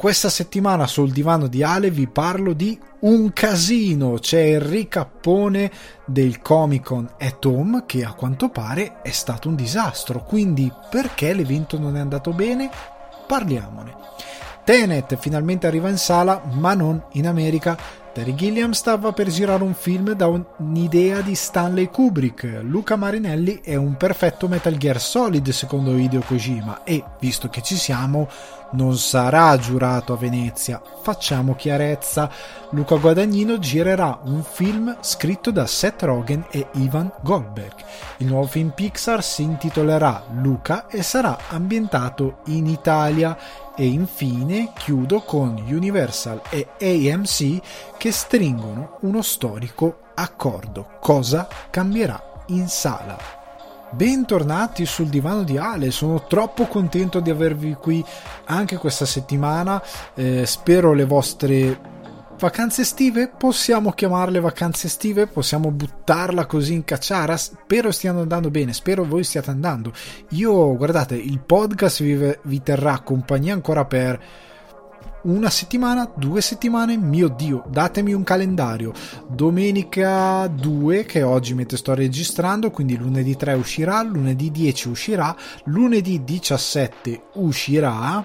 Questa settimana sul divano di Ale vi parlo di un casino. C'è il ricappone del Comic Con at Home che a quanto pare è stato un disastro. Quindi perché l'evento non è andato bene? Parliamone. Tenet finalmente arriva in sala, ma non in America Terry Gilliam stava per girare un film da un'idea di Stanley Kubrick. Luca Marinelli è un perfetto Metal Gear Solid secondo Hideo Kojima e, visto che ci siamo, non sarà giurato a Venezia. Facciamo chiarezza. Luca Guadagnino girerà un film scritto da Seth Rogen e Ivan Goldberg. Il nuovo film Pixar si intitolerà Luca e sarà ambientato in Italia e infine chiudo con Universal e AMC che stringono uno storico accordo. Cosa cambierà in sala? Bentornati sul divano di Ale, sono troppo contento di avervi qui anche questa settimana. Eh, spero le vostre vacanze estive, possiamo chiamarle vacanze estive, possiamo buttarla così in cacciara, spero stiano andando bene, spero voi stiate andando. Io, guardate, il podcast vi, vi terrà compagnia ancora per una settimana, due settimane, mio dio, datemi un calendario. Domenica 2, che oggi mentre sto registrando, quindi lunedì 3 uscirà, lunedì 10 uscirà, lunedì 17 uscirà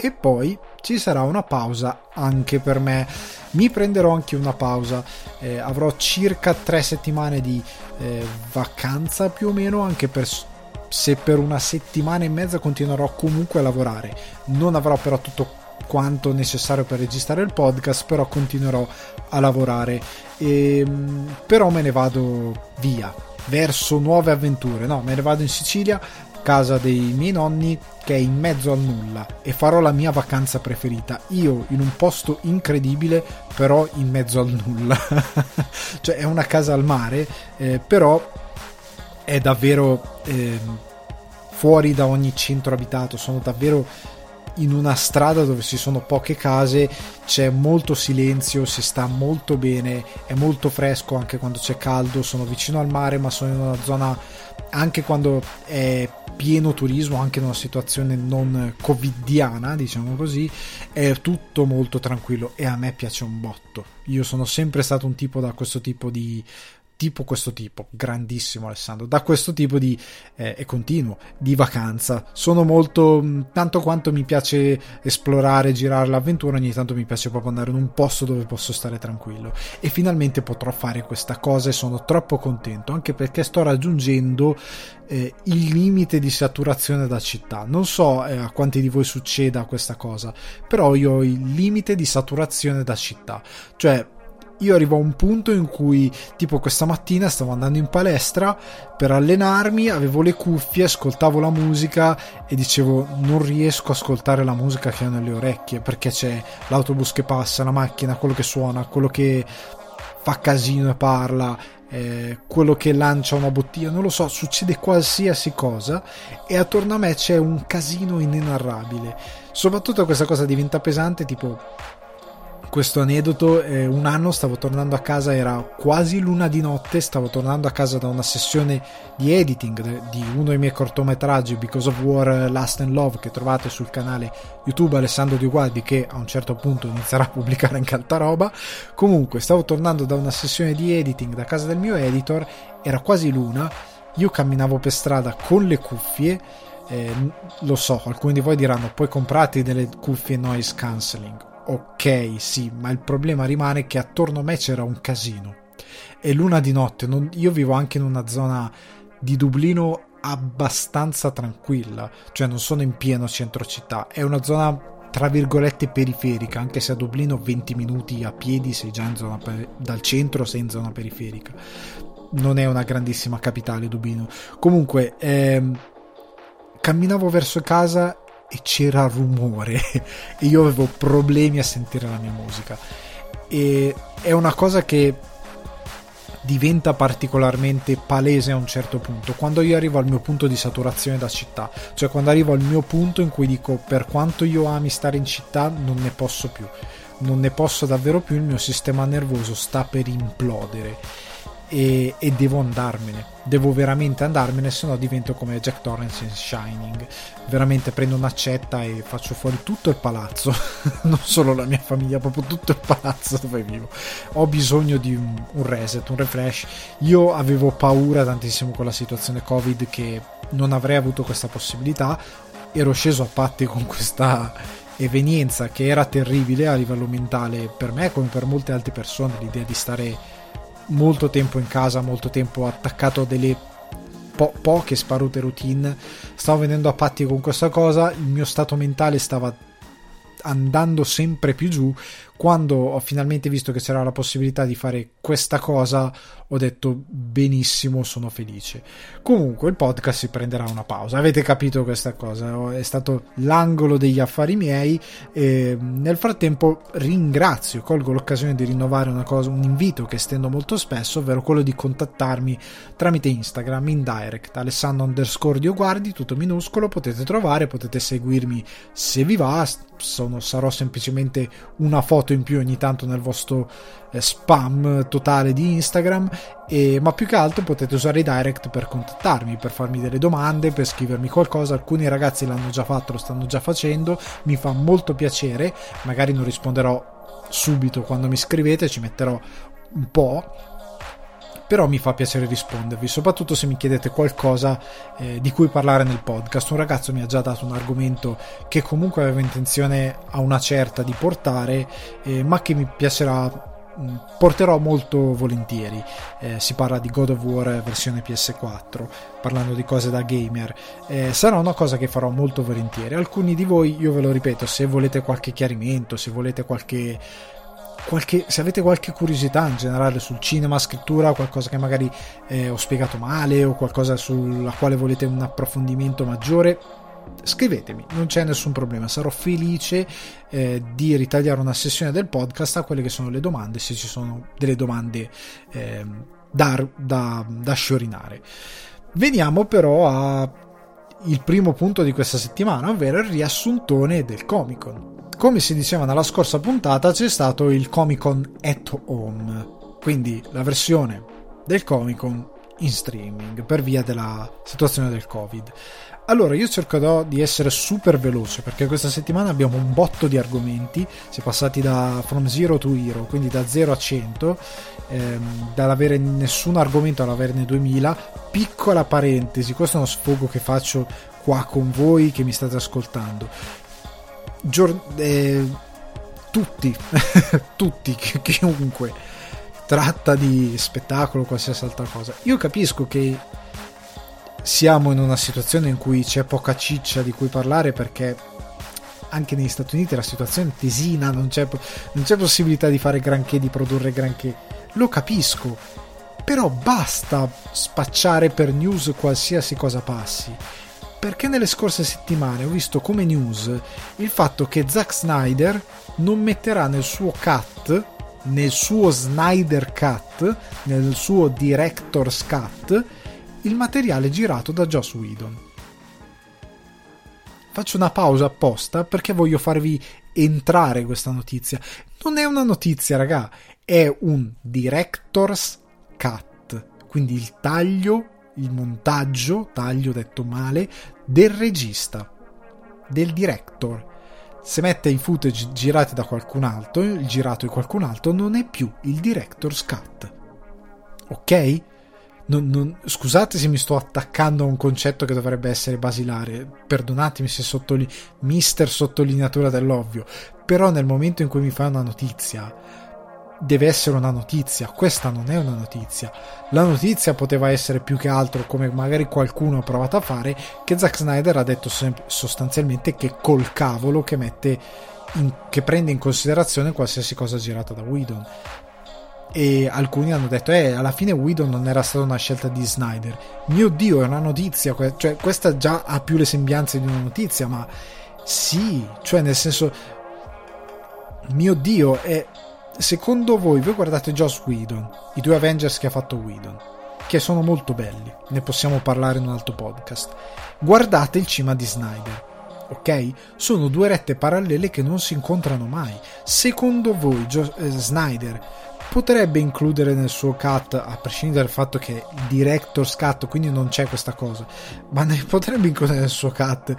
e poi ci sarà una pausa anche per me. Mi prenderò anche una pausa, eh, avrò circa tre settimane di eh, vacanza più o meno, anche per se per una settimana e mezza continuerò comunque a lavorare. Non avrò però tutto quanto necessario per registrare il podcast, però continuerò a lavorare. E, ehm, però me ne vado via verso nuove avventure. No, me ne vado in Sicilia casa dei miei nonni che è in mezzo al nulla e farò la mia vacanza preferita. Io in un posto incredibile, però in mezzo al nulla. cioè è una casa al mare, eh, però è davvero eh, fuori da ogni centro abitato. Sono davvero in una strada dove ci sono poche case, c'è molto silenzio, si sta molto bene, è molto fresco anche quando c'è caldo, sono vicino al mare ma sono in una zona anche quando è pieno turismo, anche in una situazione non covidiana, diciamo così, è tutto molto tranquillo e a me piace un botto. Io sono sempre stato un tipo da questo tipo di tipo questo tipo, grandissimo Alessandro, da questo tipo di, eh, e continuo, di vacanza. Sono molto, mm, tanto quanto mi piace esplorare, girare l'avventura, ogni tanto mi piace proprio andare in un posto dove posso stare tranquillo. E finalmente potrò fare questa cosa e sono troppo contento, anche perché sto raggiungendo eh, il limite di saturazione da città. Non so eh, a quanti di voi succeda questa cosa, però io ho il limite di saturazione da città. Cioè, io arrivo a un punto in cui, tipo questa mattina stavo andando in palestra per allenarmi, avevo le cuffie, ascoltavo la musica e dicevo non riesco a ascoltare la musica che ho nelle orecchie perché c'è l'autobus che passa, la macchina, quello che suona, quello che fa casino e parla, eh, quello che lancia una bottiglia, non lo so, succede qualsiasi cosa e attorno a me c'è un casino inenarrabile. Soprattutto questa cosa diventa pesante, tipo questo aneddoto, eh, un anno stavo tornando a casa, era quasi luna di notte, stavo tornando a casa da una sessione di editing di uno dei miei cortometraggi Because of War Last and Love che trovate sul canale YouTube Alessandro Di Guardi che a un certo punto inizierà a pubblicare anche alta roba. Comunque stavo tornando da una sessione di editing da casa del mio editor, era quasi luna, io camminavo per strada con le cuffie eh, lo so, alcuni di voi diranno puoi comprarti delle cuffie noise cancelling ok, sì, ma il problema rimane che attorno a me c'era un casino. E luna di notte, non, io vivo anche in una zona di Dublino abbastanza tranquilla, cioè non sono in pieno centro città, è una zona tra virgolette periferica, anche se a Dublino 20 minuti a piedi sei già in zona per, dal centro, sei in zona periferica. Non è una grandissima capitale Dublino. Comunque, ehm, camminavo verso casa e c'era rumore. E io avevo problemi a sentire la mia musica. E è una cosa che diventa particolarmente palese a un certo punto, quando io arrivo al mio punto di saturazione da città, cioè quando arrivo al mio punto in cui dico per quanto io ami stare in città non ne posso più, non ne posso davvero più, il mio sistema nervoso sta per implodere e, e, devo andarmene. Devo veramente andarmene, se no divento come Jack Torrance in Shining. Veramente prendo un'accetta e faccio fuori tutto il palazzo, non solo la mia famiglia, proprio tutto il palazzo dove vivo. Ho bisogno di un, un reset, un refresh. Io avevo paura tantissimo con la situazione Covid che non avrei avuto questa possibilità. Ero sceso a patti con questa evenienza che era terribile a livello mentale per me come per molte altre persone l'idea di stare molto tempo in casa, molto tempo attaccato a delle po- poche sparute routine. Stavo venendo a patti con questa cosa, il mio stato mentale stava andando sempre più giù quando ho finalmente visto che c'era la possibilità di fare questa cosa, ho detto benissimo, sono felice. Comunque il podcast si prenderà una pausa. Avete capito questa cosa? È stato l'angolo degli affari miei. E nel frattempo ringrazio, colgo l'occasione di rinnovare una cosa, un invito che stendo molto spesso, ovvero quello di contattarmi tramite Instagram in direct. Alessandro underscore Dioguardi, tutto minuscolo, potete trovare, potete seguirmi se vi va. Sono, sarò semplicemente una foto foto in più ogni tanto nel vostro eh, spam totale di Instagram, e, ma più che altro potete usare i direct per contattarmi, per farmi delle domande, per scrivermi qualcosa. Alcuni ragazzi l'hanno già fatto, lo stanno già facendo, mi fa molto piacere, magari non risponderò subito quando mi scrivete, ci metterò un po' però mi fa piacere rispondervi, soprattutto se mi chiedete qualcosa eh, di cui parlare nel podcast. Un ragazzo mi ha già dato un argomento che comunque avevo intenzione a una certa di portare, eh, ma che mi piacerà mm, porterò molto volentieri. Eh, si parla di God of War versione PS4, parlando di cose da gamer. Eh, sarà una cosa che farò molto volentieri. Alcuni di voi, io ve lo ripeto, se volete qualche chiarimento, se volete qualche qualche, se avete qualche curiosità in generale sul cinema, scrittura, qualcosa che magari eh, ho spiegato male o qualcosa sulla quale volete un approfondimento maggiore, scrivetemi, non c'è nessun problema, sarò felice eh, di ritagliare una sessione del podcast a quelle che sono le domande, se ci sono delle domande eh, da, da, da sciorinare. Veniamo però al primo punto di questa settimana, ovvero il riassuntone del Comic Con come si diceva nella scorsa puntata, c'è stato il Comic Con at Home, quindi la versione del Comic Con in streaming per via della situazione del Covid. Allora, io cercherò di essere super veloce perché questa settimana abbiamo un botto di argomenti. Si è passati da from zero to hero, quindi da 0 a 100, ehm, dall'avere nessun argomento all'averne 2000. Piccola parentesi, questo è uno sfogo che faccio qua con voi che mi state ascoltando gior- eh, tutti, tutti, chiunque tratta di spettacolo, qualsiasi altra cosa. Io capisco che siamo in una situazione in cui c'è poca ciccia di cui parlare perché anche negli Stati Uniti la situazione è tesina, non c'è, non c'è possibilità di fare granché, di produrre granché. Lo capisco, però basta spacciare per news qualsiasi cosa passi perché nelle scorse settimane ho visto come news il fatto che Zack Snyder non metterà nel suo cut, nel suo Snyder Cut, nel suo Director's Cut, il materiale girato da Joss Whedon. Faccio una pausa apposta perché voglio farvi entrare questa notizia. Non è una notizia, raga, è un Director's Cut, quindi il taglio il montaggio, taglio detto male, del regista, del director. Se mette i footage girati da qualcun altro, il girato di qualcun altro non è più il director's cut. Ok? Non, non, scusate se mi sto attaccando a un concetto che dovrebbe essere basilare, perdonatemi se sottolineo, mister sottolineatura dell'ovvio, però nel momento in cui mi fai una notizia deve essere una notizia, questa non è una notizia. La notizia poteva essere più che altro, come magari qualcuno ha provato a fare, che Zack Snyder ha detto sostanzialmente che col cavolo che mette in, che prende in considerazione qualsiasi cosa girata da Whedon. E alcuni hanno detto, eh, alla fine Whedon non era stata una scelta di Snyder. Mio Dio, è una notizia, cioè questa già ha più le sembianze di una notizia, ma sì, cioè nel senso, mio Dio, è secondo voi, voi guardate Joss Whedon, i due Avengers che ha fatto Whedon, che sono molto belli, ne possiamo parlare in un altro podcast. Guardate il cima di Snyder, ok? Sono due rette parallele che non si incontrano mai. Secondo voi, jo- eh, Snyder potrebbe includere nel suo cut, a prescindere dal fatto che il director's cut, quindi non c'è questa cosa, ma ne potrebbe includere nel suo cut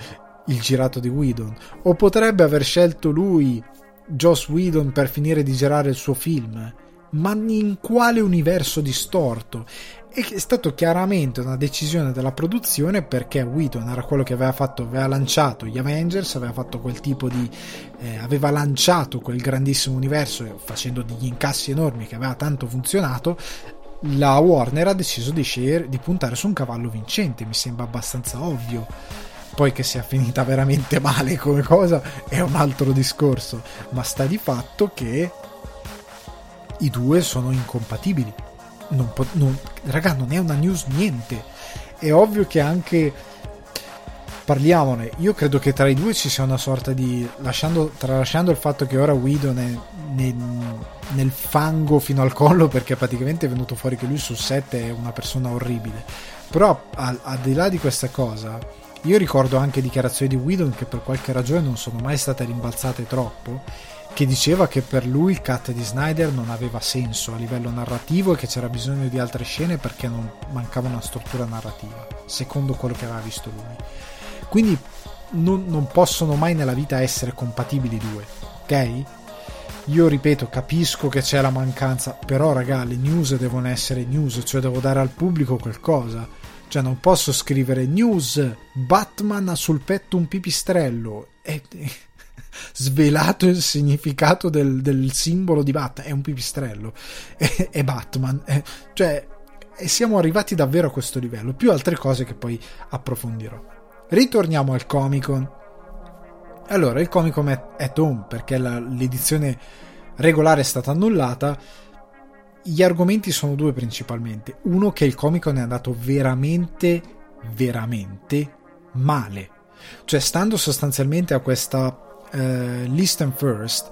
il girato di Whedon? O potrebbe aver scelto lui, Joss Whedon, per finire di girare il suo film? Ma in quale universo distorto? È stato chiaramente una decisione della produzione perché Whedon era quello che aveva fatto, aveva lanciato gli Avengers, aveva fatto quel tipo di. Eh, aveva lanciato quel grandissimo universo facendo degli incassi enormi che aveva tanto funzionato. La Warner ha deciso di, share, di puntare su un cavallo vincente, mi sembra abbastanza ovvio. Poi che sia finita veramente male come cosa è un altro discorso, ma sta di fatto che i due sono incompatibili non po- non, raga, non è una news niente. È ovvio che anche parliamone. Io credo che tra i due ci sia una sorta di. Lasciando, tralasciando il fatto che ora Guido è nel, nel, fango fino al collo perché praticamente è venuto fuori che lui sul set è una persona orribile. Però al, al di là di questa cosa, io ricordo anche dichiarazioni di Whedon che per qualche ragione non sono mai state rimbalzate troppo che diceva che per lui il cut di Snyder non aveva senso a livello narrativo e che c'era bisogno di altre scene perché non mancava una struttura narrativa, secondo quello che aveva visto lui. Quindi non, non possono mai nella vita essere compatibili i due, ok? Io ripeto, capisco che c'è la mancanza, però raga, le news devono essere news, cioè devo dare al pubblico qualcosa. Cioè non posso scrivere news, Batman ha sul petto un pipistrello e svelato il significato del, del simbolo di Batman. È un pipistrello, è, è Batman. È, cioè, siamo arrivati davvero a questo livello. Più altre cose che poi approfondirò. Ritorniamo al Comic Con. Allora, il Comic Con è at home perché la, l'edizione regolare è stata annullata. Gli argomenti sono due principalmente. Uno che il Comic Con è andato veramente, veramente male. Cioè, stando sostanzialmente a questa eh, Listen First,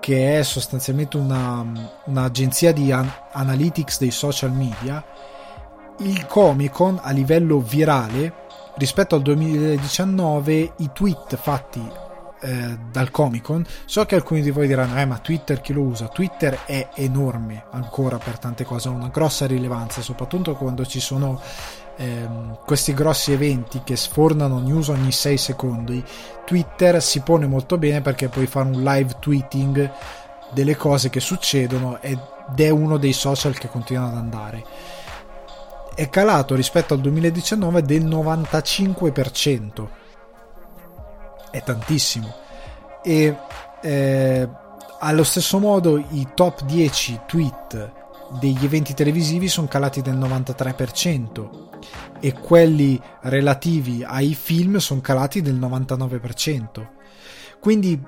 che è sostanzialmente una, un'agenzia di an- analytics dei social media, il Comic Con a livello virale rispetto al 2019 i tweet fatti eh, dal Comic Con so che alcuni di voi diranno eh ma Twitter chi lo usa Twitter è enorme ancora per tante cose ha una grossa rilevanza soprattutto quando ci sono ehm, questi grossi eventi che sfornano news ogni 6 secondi, Twitter si pone molto bene perché puoi fare un live tweeting delle cose che succedono ed è uno dei social che continua ad andare. È calato rispetto al 2019 del 95%. È tantissimo. E eh, allo stesso modo i top 10 tweet degli eventi televisivi sono calati del 93% e quelli relativi ai film sono calati del 99%. Quindi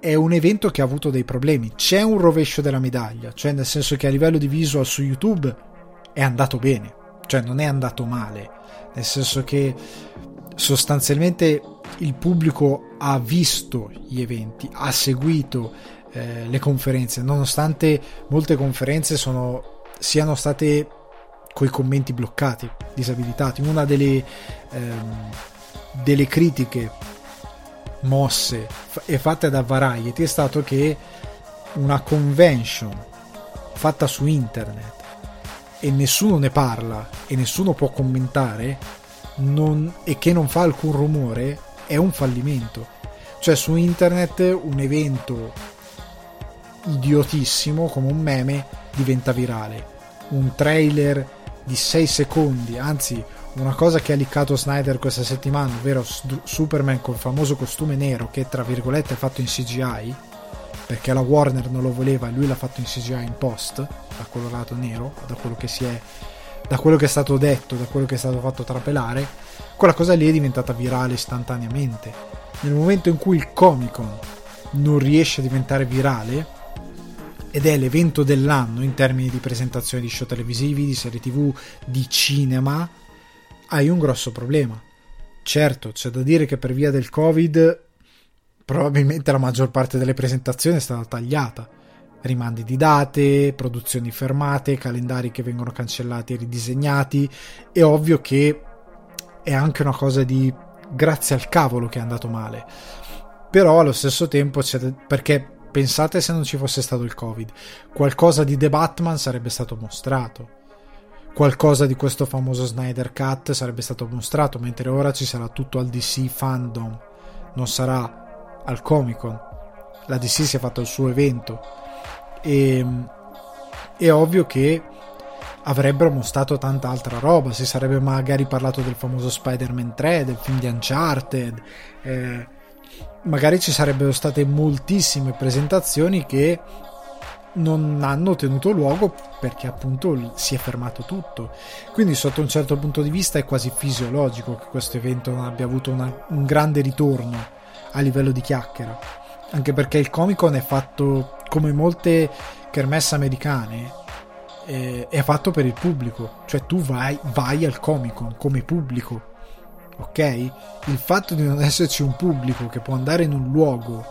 è un evento che ha avuto dei problemi. C'è un rovescio della medaglia, cioè nel senso che a livello di visual su YouTube è andato bene, cioè non è andato male, nel senso che sostanzialmente il pubblico ha visto gli eventi, ha seguito eh, le conferenze, nonostante molte conferenze sono, siano state coi commenti bloccati, disabilitati. Una delle, ehm, delle critiche mosse e fatte da Variety è stato che una convention fatta su internet e nessuno ne parla e nessuno può commentare non, e che non fa alcun rumore è un fallimento. Cioè su internet un evento idiotissimo come un meme diventa virale. Un trailer di 6 secondi, anzi una cosa che ha liccato Snyder questa settimana, ovvero Superman col famoso costume nero che tra virgolette è fatto in CGI, perché la Warner non lo voleva e lui l'ha fatto in CGI in post, da colorato nero, da quello che si è da quello che è stato detto, da quello che è stato fatto trapelare, quella cosa lì è diventata virale istantaneamente. Nel momento in cui il Comic Con non riesce a diventare virale, ed è l'evento dell'anno in termini di presentazione di show televisivi, di serie tv, di cinema, hai un grosso problema. Certo, c'è da dire che per via del Covid probabilmente la maggior parte delle presentazioni è stata tagliata rimandi di date, produzioni fermate, calendari che vengono cancellati e ridisegnati. È ovvio che è anche una cosa di grazie al cavolo che è andato male. Però allo stesso tempo perché pensate se non ci fosse stato il Covid, qualcosa di The Batman sarebbe stato mostrato. Qualcosa di questo famoso Snyder Cut sarebbe stato mostrato, mentre ora ci sarà tutto al DC fandom, non sarà al Comic Con. La DC si è fatto il suo evento e è ovvio che avrebbero mostrato tanta altra roba. Si sarebbe magari parlato del famoso Spider-Man 3, del film di Uncharted. Eh, magari ci sarebbero state moltissime presentazioni che non hanno tenuto luogo perché appunto si è fermato tutto. Quindi sotto un certo punto di vista è quasi fisiologico che questo evento non abbia avuto una, un grande ritorno a livello di chiacchiera. Anche perché il Comic Con è fatto come molte kermesse americane eh, è fatto per il pubblico, cioè tu vai, vai al Comic Con come pubblico, ok? Il fatto di non esserci un pubblico che può andare in un luogo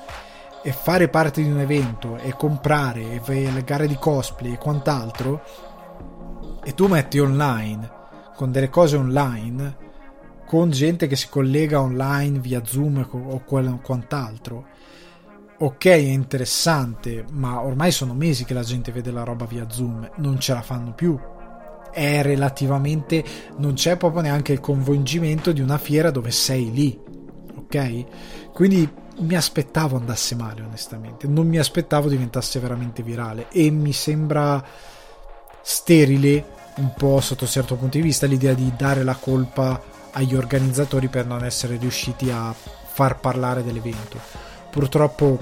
e fare parte di un evento e comprare e le gare di cosplay e quant'altro e tu metti online con delle cose online con gente che si collega online via Zoom o quant'altro ok è interessante, ma ormai sono mesi che la gente vede la roba via Zoom, non ce la fanno più. È relativamente, non c'è proprio neanche il coinvolgimento di una fiera dove sei lì, ok? Quindi mi aspettavo andasse male, onestamente, non mi aspettavo diventasse veramente virale e mi sembra sterile un po' sotto un certo punto di vista l'idea di dare la colpa agli organizzatori per non essere riusciti a far parlare dell'evento purtroppo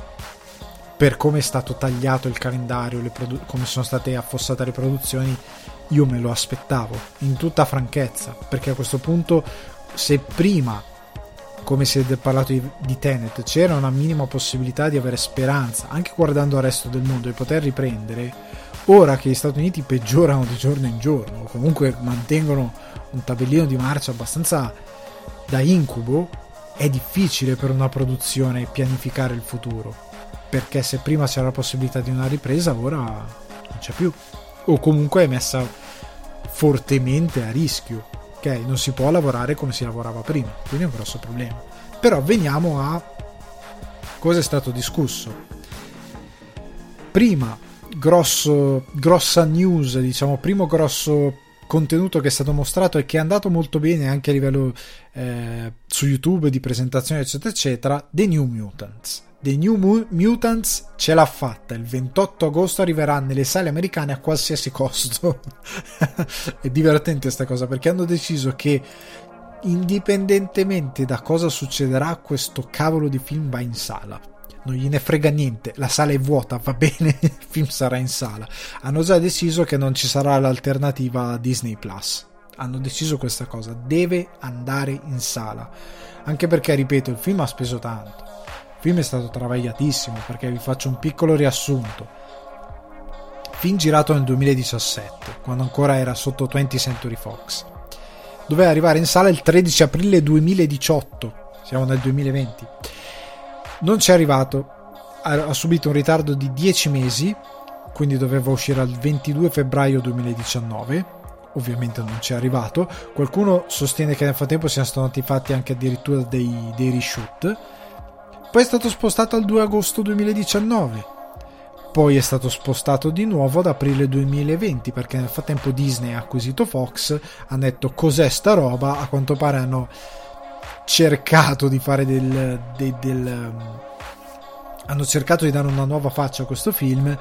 per come è stato tagliato il calendario, produ- come sono state affossate le produzioni, io me lo aspettavo in tutta franchezza, perché a questo punto se prima, come si è parlato di, di Tenet, c'era una minima possibilità di avere speranza, anche guardando al resto del mondo, di poter riprendere, ora che gli Stati Uniti peggiorano di giorno in giorno, o comunque mantengono un tabellino di marcia abbastanza da incubo, è difficile per una produzione pianificare il futuro, perché se prima c'era la possibilità di una ripresa, ora non c'è più, o comunque è messa fortemente a rischio, ok? Non si può lavorare come si lavorava prima, quindi è un grosso problema. Però veniamo a cosa è stato discusso. Prima grosso, grossa news, diciamo, primo grosso contenuto che è stato mostrato e che è andato molto bene anche a livello eh, su YouTube di presentazione eccetera eccetera The New Mutants. The New Mutants ce l'ha fatta. Il 28 agosto arriverà nelle sale americane a qualsiasi costo. È divertente questa cosa perché hanno deciso che indipendentemente da cosa succederà questo cavolo di film va in sala non gliene frega niente, la sala è vuota, va bene, il film sarà in sala. Hanno già deciso che non ci sarà l'alternativa Disney Plus. Hanno deciso questa cosa, deve andare in sala. Anche perché, ripeto, il film ha speso tanto. Il film è stato travagliatissimo, perché vi faccio un piccolo riassunto. Film girato nel 2017, quando ancora era sotto 20th Century Fox. Doveva arrivare in sala il 13 aprile 2018, siamo nel 2020 non ci è arrivato, ha, ha subito un ritardo di 10 mesi, quindi doveva uscire il 22 febbraio 2019 ovviamente non ci è arrivato. Qualcuno sostiene che nel frattempo siano stati fatti anche addirittura dei, dei reshoot. Poi è stato spostato al 2 agosto 2019. Poi è stato spostato di nuovo ad aprile 2020 perché nel frattempo Disney ha acquisito Fox, hanno detto cos'è sta roba, a quanto pare hanno cercato di fare del, del, del um, hanno cercato di dare una nuova faccia a questo film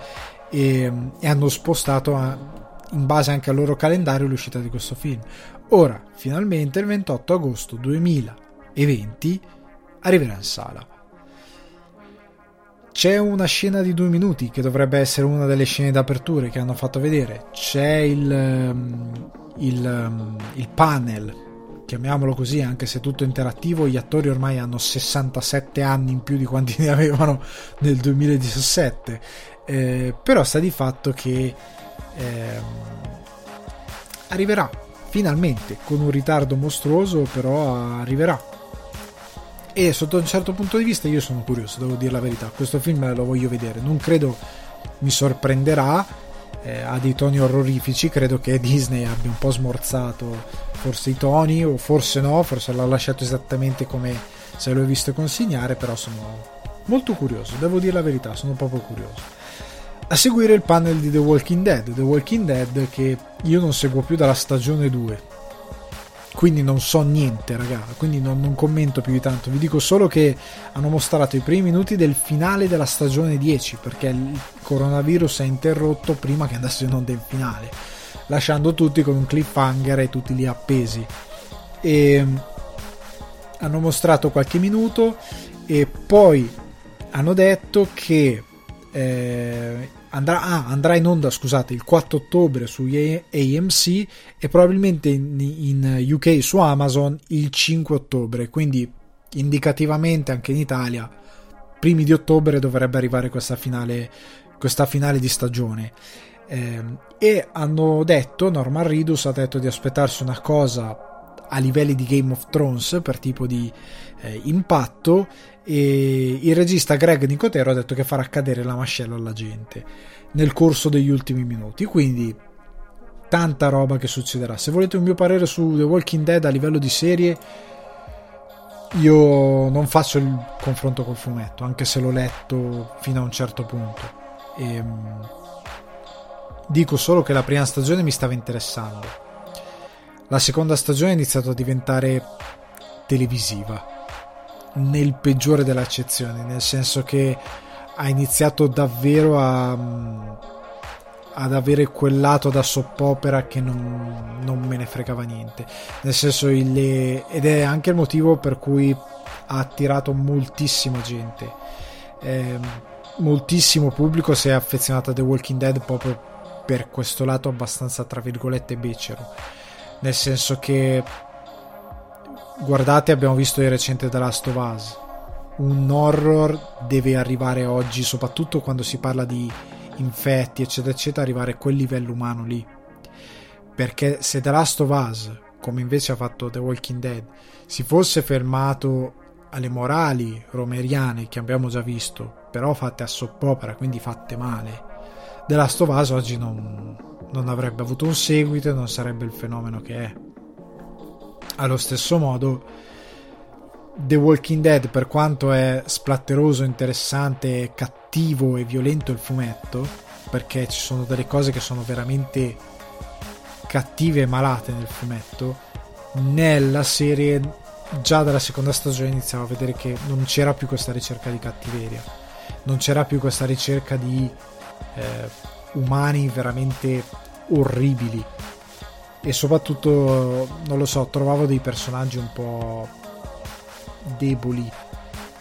e, e hanno spostato a, in base anche al loro calendario l'uscita di questo film. Ora, finalmente il 28 agosto 2020 arriverà in sala. C'è una scena di due minuti che dovrebbe essere una delle scene d'apertura che hanno fatto vedere. C'è il, um, il, um, il panel chiamiamolo così, anche se tutto interattivo, gli attori ormai hanno 67 anni in più di quanti ne avevano nel 2017. Eh, però sta di fatto che eh, arriverà finalmente con un ritardo mostruoso, però arriverà. E sotto un certo punto di vista io sono curioso, devo dire la verità. Questo film lo voglio vedere. Non credo mi sorprenderà, eh, ha dei toni orrorifici, credo che Disney abbia un po' smorzato forse i toni o forse no, forse l'ha lasciato esattamente come se hai visto consegnare, però sono molto curioso, devo dire la verità, sono proprio curioso. A seguire il panel di The Walking Dead, The Walking Dead che io non seguo più dalla stagione 2, quindi non so niente, raga, quindi non, non, commento più di tanto. Vi dico solo che hanno mostrato i primi minuti del finale della stagione 10, perché il coronavirus è interrotto prima che andasse in onda in finale, lasciando tutti con un cliffhanger e tutti lì appesi. E hanno mostrato qualche minuto e poi hanno detto che eh, andrà, ah, andrà, in onda scusate, il 4 ottobre su AMC e probabilmente in, in, UK su Amazon il 5 ottobre, quindi indicativamente anche in Italia primi di ottobre dovrebbe arrivare questa finale, questa finale di stagione. Eh, e hanno detto, Norman Ridus ha detto di aspettarsi una cosa a livelli di Game of Thrones per tipo di eh, impatto e il regista Greg Nicotero ha detto che farà cadere la mascella alla gente nel corso degli ultimi minuti. Quindi tanta roba che succederà. Se volete un mio parere su The Walking Dead a livello di serie io non faccio il confronto col fumetto anche se l'ho letto fino a un certo punto. E, ehm, dico solo che la prima stagione mi stava interessando la seconda stagione è iniziata a diventare televisiva nel peggiore delle accezioni, nel senso che ha iniziato davvero a, mm, ad avere quel lato da soppopera che non, non me ne fregava niente. Nel senso, il, ed è anche il motivo per cui ha attirato moltissima gente. Eh, moltissimo pubblico si è affezionato a The Walking Dead proprio per questo lato abbastanza, tra virgolette, becero. Nel senso che guardate abbiamo visto di recente The Last of Us un horror deve arrivare oggi soprattutto quando si parla di infetti eccetera eccetera arrivare a quel livello umano lì perché se The Last of Us come invece ha fatto The Walking Dead si fosse fermato alle morali romeriane che abbiamo già visto però fatte a soppopera quindi fatte male The Last of Us oggi non, non avrebbe avuto un seguito e non sarebbe il fenomeno che è. Allo stesso modo, The Walking Dead, per quanto è splatteroso, interessante, cattivo e violento il fumetto, perché ci sono delle cose che sono veramente cattive e malate nel fumetto, nella serie già dalla seconda stagione iniziamo a vedere che non c'era più questa ricerca di cattiveria, non c'era più questa ricerca di eh, umani veramente orribili. E soprattutto non lo so trovavo dei personaggi un po' deboli.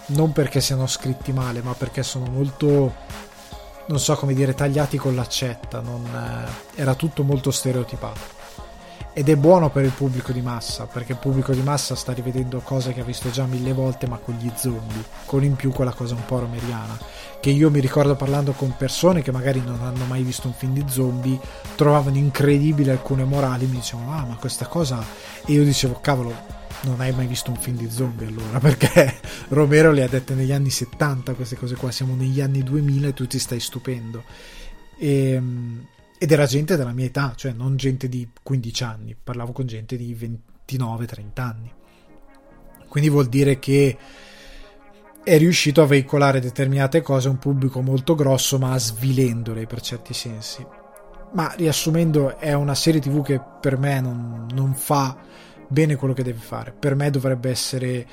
Non perché siano scritti male ma perché sono molto non so come dire tagliati con l'accetta. Non, eh, era tutto molto stereotipato ed è buono per il pubblico di massa perché il pubblico di massa sta rivedendo cose che ha visto già mille volte ma con gli zombie con in più quella cosa un po' romeriana che io mi ricordo parlando con persone che magari non hanno mai visto un film di zombie trovavano incredibili alcune morali mi dicevano ah ma questa cosa e io dicevo cavolo non hai mai visto un film di zombie allora? Perché Romero le ha dette negli anni 70 queste cose qua siamo negli anni 2000 e tu ti stai stupendo. E ehm, ed era gente della mia età, cioè non gente di 15 anni, parlavo con gente di 29-30 anni. Quindi vuol dire che è riuscito a veicolare determinate cose a un pubblico molto grosso, ma svilendole per certi sensi. Ma riassumendo, è una serie TV che per me non, non fa bene quello che deve fare. Per me dovrebbe essere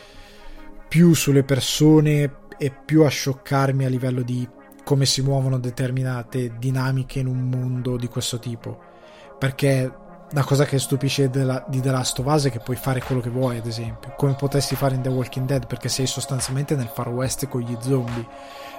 più sulle persone e più a scioccarmi a livello di come si muovono determinate dinamiche in un mondo di questo tipo. Perché la cosa che stupisce della, di The Last of Us è che puoi fare quello che vuoi, ad esempio, come potessi fare in The Walking Dead, perché sei sostanzialmente nel Far West con gli zombie.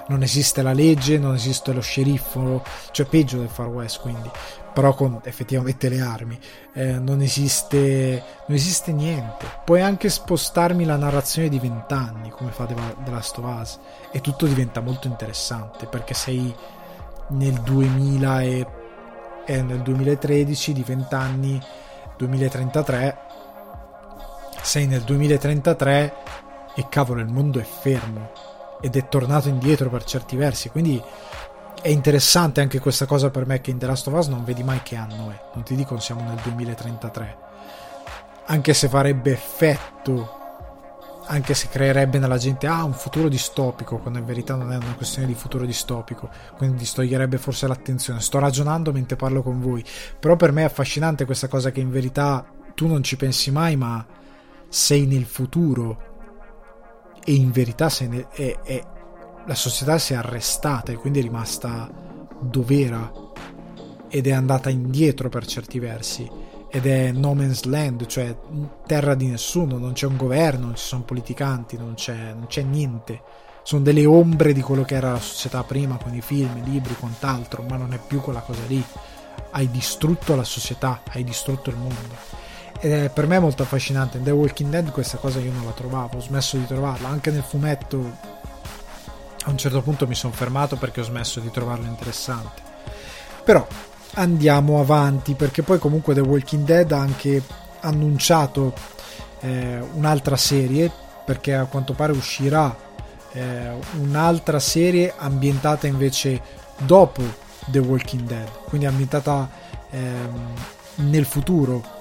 Non esiste la legge, non esiste lo sceriffo, cioè peggio del Far West, quindi però con effettivamente le armi. Eh, non, esiste, non esiste niente. Puoi anche spostarmi la narrazione di vent'anni, come fa The Last of Us, e tutto diventa molto interessante perché sei nel 2000 e eh, nel 2013 di vent'anni 2033 sei nel 2033 e cavolo il mondo è fermo ed è tornato indietro per certi versi quindi è interessante anche questa cosa per me che in The Last of Us non vedi mai che anno è, non ti dico siamo nel 2033, anche se farebbe effetto, anche se creerebbe nella gente ah, un futuro distopico, quando in verità non è una questione di futuro distopico, quindi distoglierebbe forse l'attenzione. Sto ragionando mentre parlo con voi, però per me è affascinante questa cosa che in verità tu non ci pensi mai, ma sei nel futuro e in verità ne, è, è, la società si è arrestata e quindi è rimasta dov'era ed è andata indietro per certi versi ed è no man's land, cioè terra di nessuno, non c'è un governo, non ci sono politicanti, non c'è, non c'è niente. Sono delle ombre di quello che era la società prima con i film, i libri, quant'altro, ma non è più quella cosa lì. Hai distrutto la società, hai distrutto il mondo ed è per me molto affascinante. In The Walking Dead questa cosa io non la trovavo, ho smesso di trovarla, anche nel fumetto a un certo punto mi sono fermato perché ho smesso di trovarlo interessante. Però andiamo avanti perché poi comunque The Walking Dead ha anche annunciato eh, un'altra serie perché a quanto pare uscirà eh, un'altra serie ambientata invece dopo The Walking Dead, quindi ambientata ehm, nel futuro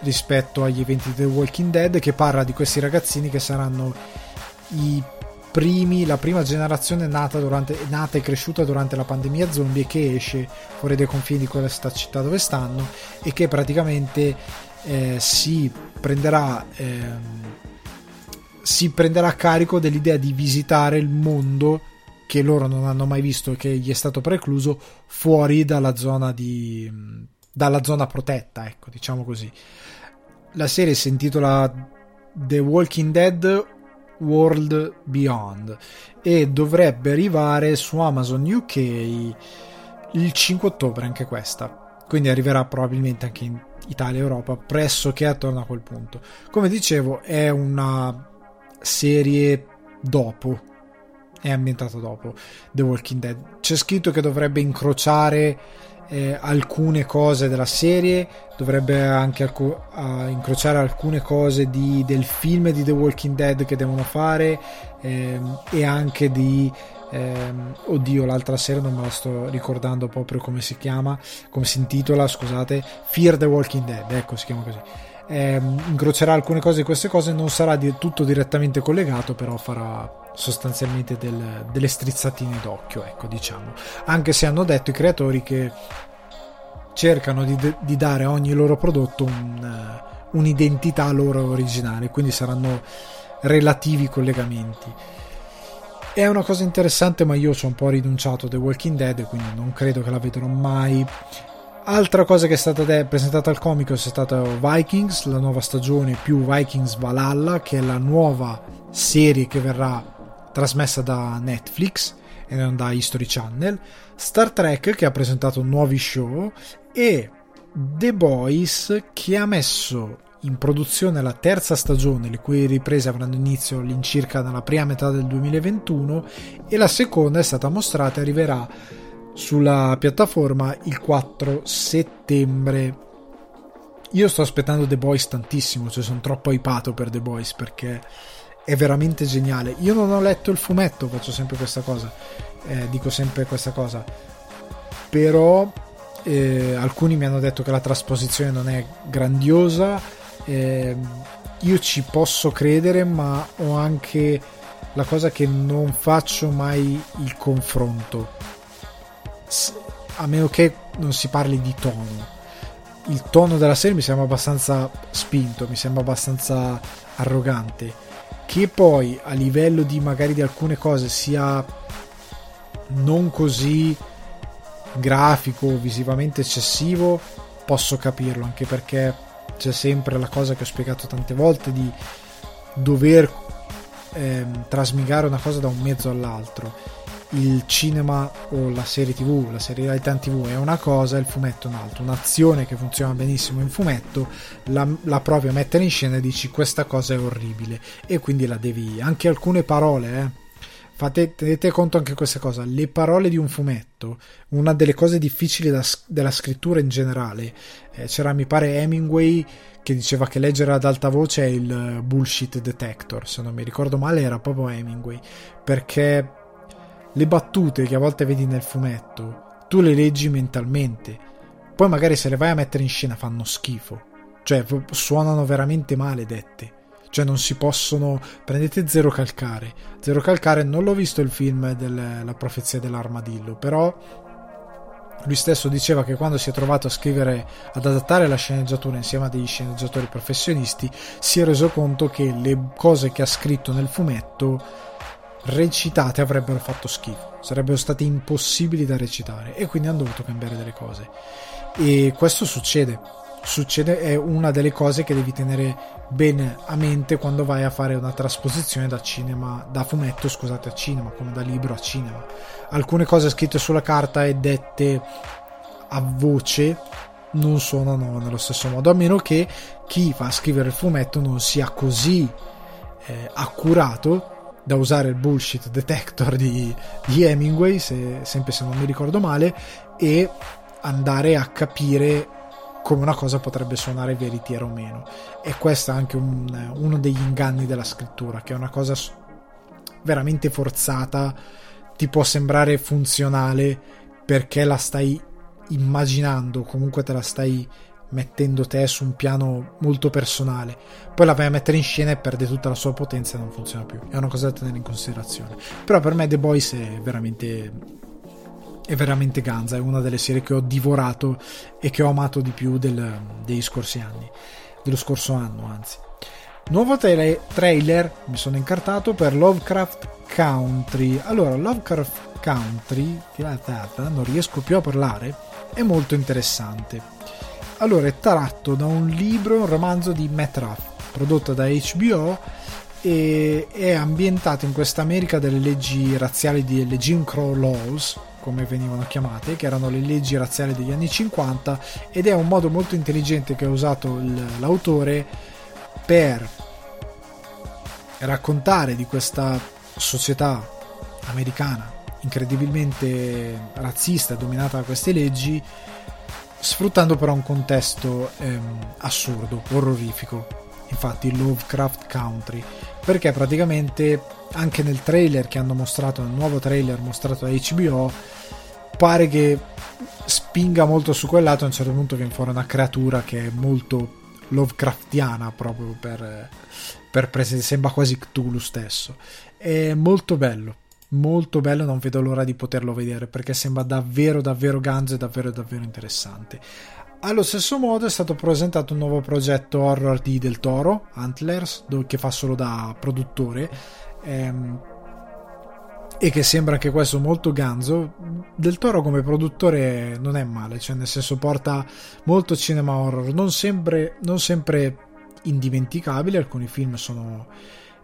rispetto agli eventi di The Walking Dead che parla di questi ragazzini che saranno i primi, la prima generazione nata, durante, nata e cresciuta durante la pandemia zombie che esce fuori dai confini di questa città dove stanno e che praticamente eh, si prenderà eh, si prenderà carico dell'idea di visitare il mondo che loro non hanno mai visto e che gli è stato precluso fuori dalla zona di dalla zona protetta ecco diciamo così la serie si intitola The Walking Dead World Beyond e dovrebbe arrivare su Amazon UK il 5 ottobre anche questa. Quindi arriverà probabilmente anche in Italia e Europa pressoché attorno a quel punto. Come dicevo è una serie dopo. È ambientata dopo The Walking Dead. C'è scritto che dovrebbe incrociare eh, alcune cose della serie, dovrebbe anche alcu- incrociare alcune cose di, del film di The Walking Dead che devono fare ehm, e anche di ehm, oddio l'altra serie non me la sto ricordando proprio come si chiama come si intitola scusate Fear the Walking Dead ecco si chiama così. Eh, incrocerà alcune cose di queste cose non sarà di, tutto direttamente collegato però farà sostanzialmente del, delle strizzatine d'occhio, ecco, diciamo. Anche se hanno detto i creatori che cercano di, di dare a ogni loro prodotto un, un'identità loro originale, quindi saranno relativi collegamenti. È una cosa interessante, ma io ci ho un po' rinunciato a The Walking Dead, quindi non credo che la vedrò mai. Altra cosa che è stata de- presentata al comico è stata Vikings, la nuova stagione più Vikings Valhalla, che è la nuova serie che verrà trasmessa da Netflix e non da History Channel, Star Trek che ha presentato nuovi show e The Boys che ha messo in produzione la terza stagione, le cui riprese avranno inizio all'incirca nella prima metà del 2021 e la seconda è stata mostrata e arriverà sulla piattaforma il 4 settembre. Io sto aspettando The Boys tantissimo, cioè sono troppo hypato per The Boys perché è veramente geniale. Io non ho letto il fumetto, faccio sempre questa cosa, eh, dico sempre questa cosa, però eh, alcuni mi hanno detto che la trasposizione non è grandiosa, eh, io ci posso credere, ma ho anche la cosa che non faccio mai il confronto, a meno che non si parli di tono. Il tono della serie mi sembra abbastanza spinto, mi sembra abbastanza arrogante che poi a livello di magari di alcune cose sia non così grafico o visivamente eccessivo posso capirlo anche perché c'è sempre la cosa che ho spiegato tante volte di dover ehm, trasmigare una cosa da un mezzo all'altro il cinema o la serie tv, la serialità in tv è una cosa, il fumetto è un'altra. Un'azione che funziona benissimo in fumetto, la, la provi a mettere in scena e dici questa cosa è orribile e quindi la devi... Anche alcune parole, eh. Fate, tenete conto anche questa cosa, le parole di un fumetto, una delle cose difficili da, della scrittura in generale, eh, c'era mi pare Hemingway che diceva che leggere ad alta voce è il bullshit detector, se non mi ricordo male era proprio Hemingway, perché le battute che a volte vedi nel fumetto, tu le leggi mentalmente. Poi magari se le vai a mettere in scena fanno schifo. Cioè, suonano veramente male dette. Cioè, non si possono. Prendete Zero Calcare. Zero Calcare non l'ho visto il film della profezia dell'armadillo, però lui stesso diceva che quando si è trovato a scrivere, ad adattare la sceneggiatura insieme a degli sceneggiatori professionisti, si è reso conto che le cose che ha scritto nel fumetto recitate avrebbero fatto schifo, sarebbero state impossibili da recitare e quindi hanno dovuto cambiare delle cose. E questo succede, succede, è una delle cose che devi tenere bene a mente quando vai a fare una trasposizione da cinema, da fumetto, scusate, a cinema, come da libro a cinema. Alcune cose scritte sulla carta e dette a voce non suonano nello stesso modo, a meno che chi va a scrivere il fumetto non sia così eh, accurato da usare il bullshit detector di, di Hemingway, se, sempre se non mi ricordo male, e andare a capire come una cosa potrebbe suonare veritiera o meno. E questo è anche un, uno degli inganni della scrittura, che è una cosa veramente forzata, ti può sembrare funzionale perché la stai immaginando, comunque te la stai mettendo te su un piano molto personale. Poi la vai a mettere in scena e perde tutta la sua potenza e non funziona più. È una cosa da tenere in considerazione. Però per me The Boys è veramente è veramente ganza, è una delle serie che ho divorato e che ho amato di più del, degli scorsi anni, dello scorso anno anzi. Nuovo tra- trailer, mi sono incartato per Lovecraft Country. Allora, Lovecraft Country, non riesco più a parlare, è molto interessante allora, è tratto da un libro, un romanzo di Matt Ruff, prodotto da HBO e è ambientato in questa America delle leggi razziali delle Jim Crow Laws, come venivano chiamate, che erano le leggi razziali degli anni 50 ed è un modo molto intelligente che ha usato l'autore per raccontare di questa società americana incredibilmente razzista dominata da queste leggi sfruttando però un contesto ehm, assurdo, orrorifico, infatti Lovecraft Country, perché praticamente anche nel trailer che hanno mostrato, nel nuovo trailer mostrato da HBO, pare che spinga molto su quel lato, a un certo punto viene fuori una creatura che è molto Lovecraftiana proprio per, per prese, sembra quasi Cthulhu stesso. È molto bello, molto bello, non vedo l'ora di poterlo vedere perché sembra davvero davvero ganzo e davvero davvero interessante. Allo stesso modo è stato presentato un nuovo progetto horror di Del Toro, Antlers, che fa solo da produttore ehm, e che sembra che questo molto ganzo. Del Toro come produttore non è male, cioè nel senso porta molto cinema horror, non sempre, non sempre indimenticabile, alcuni film sono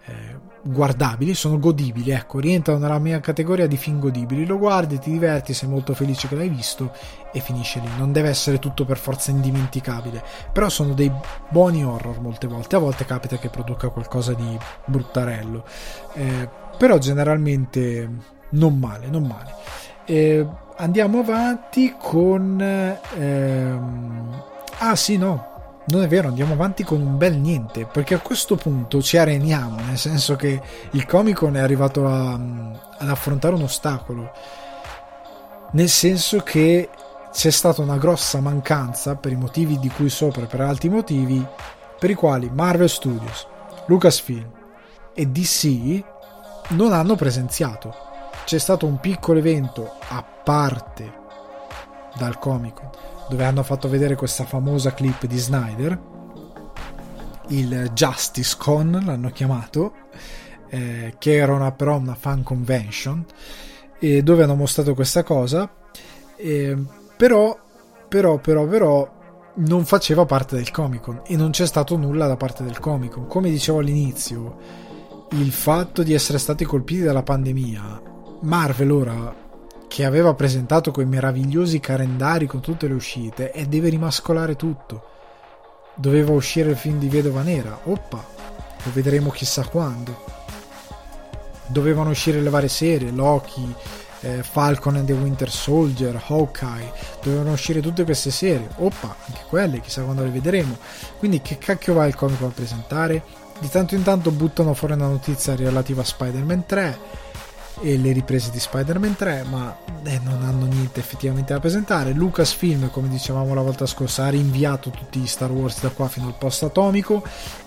eh, guardabili, sono godibili, ecco, rientrano nella mia categoria di film godibili. Lo guardi, ti diverti, sei molto felice che l'hai visto e finisce lì. Non deve essere tutto per forza indimenticabile, però sono dei buoni horror molte volte. A volte capita che produca qualcosa di bruttarello, eh, però generalmente non male, non male. Eh, andiamo avanti con... Ehm... Ah sì, no, non è vero, andiamo avanti con un bel niente, perché a questo punto ci areniamo, nel senso che il Comic Con è arrivato a, ad affrontare un ostacolo, nel senso che c'è stata una grossa mancanza per i motivi di cui sopra e per altri motivi, per i quali Marvel Studios, Lucasfilm e DC non hanno presenziato. C'è stato un piccolo evento a parte dal Comic Con dove hanno fatto vedere questa famosa clip di Snyder, il Justice Con l'hanno chiamato, eh, che era una, però una fan convention, e dove hanno mostrato questa cosa, eh, però, però, però, però non faceva parte del Comic Con e non c'è stato nulla da parte del Comic Con. Come dicevo all'inizio, il fatto di essere stati colpiti dalla pandemia, Marvel ora che aveva presentato quei meravigliosi calendari con tutte le uscite e deve rimascolare tutto. Doveva uscire il film di Vedova Nera, oppa, lo vedremo chissà quando. Dovevano uscire le varie serie, Loki, eh, Falcon and the Winter Soldier, Hawkeye, dovevano uscire tutte queste serie, oppa, anche quelle, chissà quando le vedremo. Quindi che cacchio va il comico a presentare? Di tanto in tanto buttano fuori una notizia relativa a Spider-Man 3 e le riprese di Spider-Man 3, ma eh, non hanno niente effettivamente da presentare. Lucasfilm, come dicevamo la volta scorsa, ha rinviato tutti gli Star Wars da qua fino al post atomico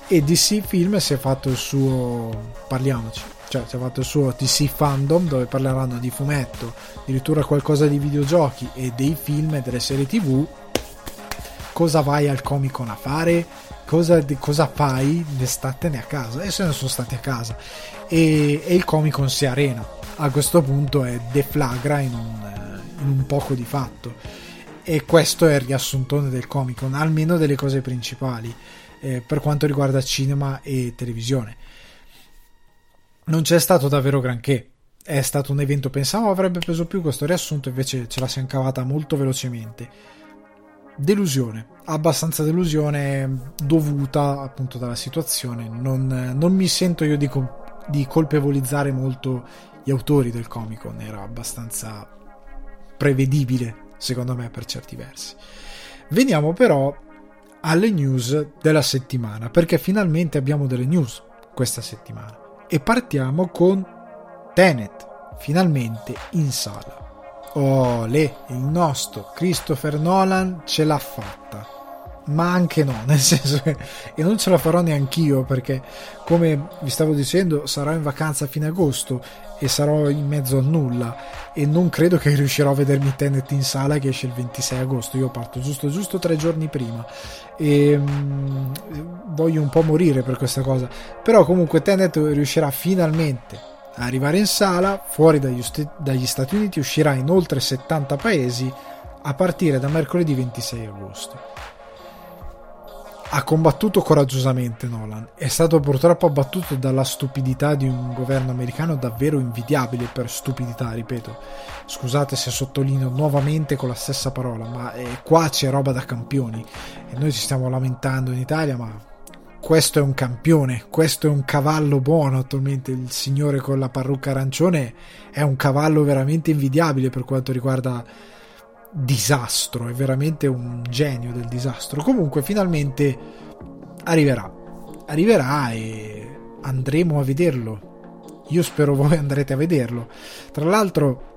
e DC Film si è fatto il suo parliamoci, cioè si è fatto il suo DC Fandom dove parleranno di fumetto, addirittura qualcosa di videogiochi e dei film e delle serie TV. Cosa vai al Comic Con a fare? Cosa, cosa fai? Statene a casa. E se ne sono stati a casa. E, e il Comic Con si arena. A questo punto è deflagra in un, in un poco di fatto. E questo è il riassuntone del Comic Con, almeno delle cose principali eh, per quanto riguarda cinema e televisione. Non c'è stato davvero granché. È stato un evento, pensavo avrebbe preso più questo riassunto, invece ce la si è incavata molto velocemente. Delusione, abbastanza delusione dovuta appunto dalla situazione. Non, non mi sento io di, di colpevolizzare molto gli autori del Comic Con, era abbastanza prevedibile secondo me per certi versi. Veniamo però alle news della settimana, perché finalmente abbiamo delle news questa settimana. E partiamo con Tenet, finalmente in sala. Oh, le, il nostro Christopher Nolan ce l'ha fatta ma anche no, nel senso che e non ce la farò neanch'io perché come vi stavo dicendo sarò in vacanza a fine agosto e sarò in mezzo a nulla e non credo che riuscirò a vedermi Tenet in sala che esce il 26 agosto, io parto giusto giusto tre giorni prima. E um, voglio un po' morire per questa cosa, però comunque Tenet riuscirà finalmente a arrivare in sala, fuori dagli, dagli Stati Uniti uscirà in oltre 70 paesi a partire da mercoledì 26 agosto ha combattuto coraggiosamente Nolan. È stato purtroppo abbattuto dalla stupidità di un governo americano davvero invidiabile per stupidità, ripeto. Scusate se sottolineo nuovamente con la stessa parola, ma eh, qua c'è roba da campioni. E noi ci stiamo lamentando in Italia, ma questo è un campione, questo è un cavallo buono attualmente. Il signore con la parrucca arancione è un cavallo veramente invidiabile per quanto riguarda disastro, è veramente un genio del disastro. Comunque finalmente arriverà, arriverà e andremo a vederlo. Io spero voi andrete a vederlo. Tra l'altro,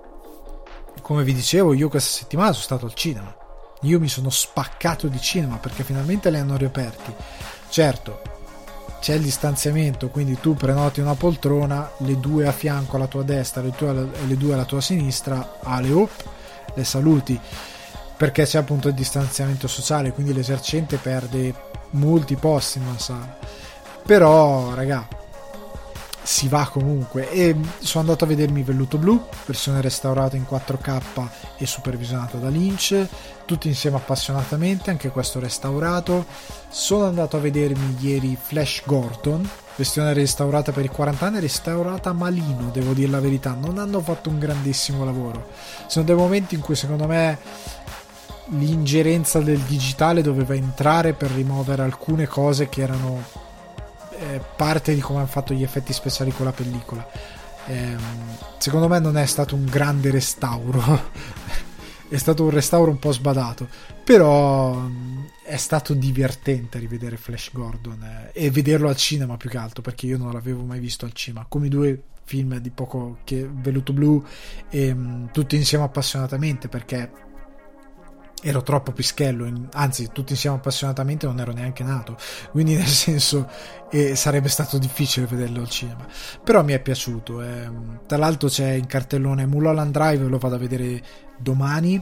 come vi dicevo, io questa settimana sono stato al cinema. Io mi sono spaccato di cinema perché finalmente li hanno riaperti. Certo, c'è il distanziamento, quindi tu prenoti una poltrona, le due a fianco alla tua destra e le due alla tua sinistra, alle op le saluti perché c'è appunto il distanziamento sociale quindi l'esercente perde molti posti in una sala però raga si va comunque. E sono andato a vedermi Velluto Blu versione restaurata in 4K e supervisionata da Lynch. Tutti insieme appassionatamente anche questo restaurato. Sono andato a vedermi ieri Flash Gordon versione restaurata per i 40 anni restaurata malino devo dire la verità. Non hanno fatto un grandissimo lavoro. Sono dei momenti in cui secondo me l'ingerenza del digitale doveva entrare per rimuovere alcune cose che erano eh, parte di come hanno fatto gli effetti speciali con la pellicola. Eh, secondo me non è stato un grande restauro, è stato un restauro un po' sbadato, però è stato divertente rivedere Flash Gordon eh, e vederlo al cinema più che altro perché io non l'avevo mai visto al cinema, come i due film di poco che Veluto Blu e mh, mm, tutti insieme appassionatamente perché ero troppo pischello, anzi tutti insieme appassionatamente non ero neanche nato, quindi nel senso eh, sarebbe stato difficile vederlo al cinema, però mi è piaciuto, eh. tra l'altro c'è in cartellone Mulholland Drive, lo vado a vedere domani,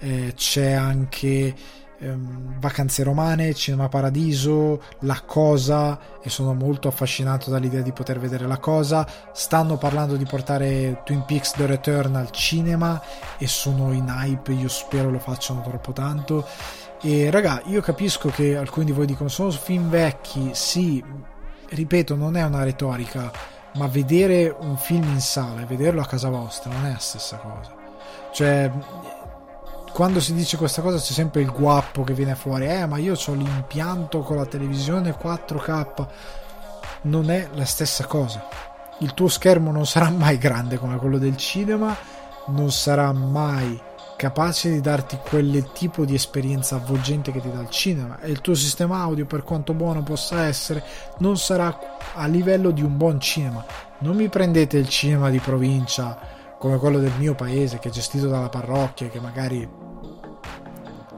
eh, c'è anche ehm, Vacanze Romane, Cinema Paradiso, La Cosa e sono molto affascinato dall'idea di poter vedere La Cosa. Stanno parlando di portare Twin Peaks The Return al cinema e sono in hype, io spero lo facciano troppo tanto. E raga, io capisco che alcuni di voi dicono sono film vecchi, sì, ripeto, non è una retorica, ma vedere un film in sala e vederlo a casa vostra non è la stessa cosa. Cioè, quando si dice questa cosa c'è sempre il guappo che viene fuori, eh ma io ho l'impianto con la televisione 4K, non è la stessa cosa. Il tuo schermo non sarà mai grande come quello del cinema, non sarà mai capace di darti quel tipo di esperienza avvolgente che ti dà il cinema. E il tuo sistema audio per quanto buono possa essere non sarà a livello di un buon cinema. Non mi prendete il cinema di provincia come quello del mio paese che è gestito dalla parrocchia che magari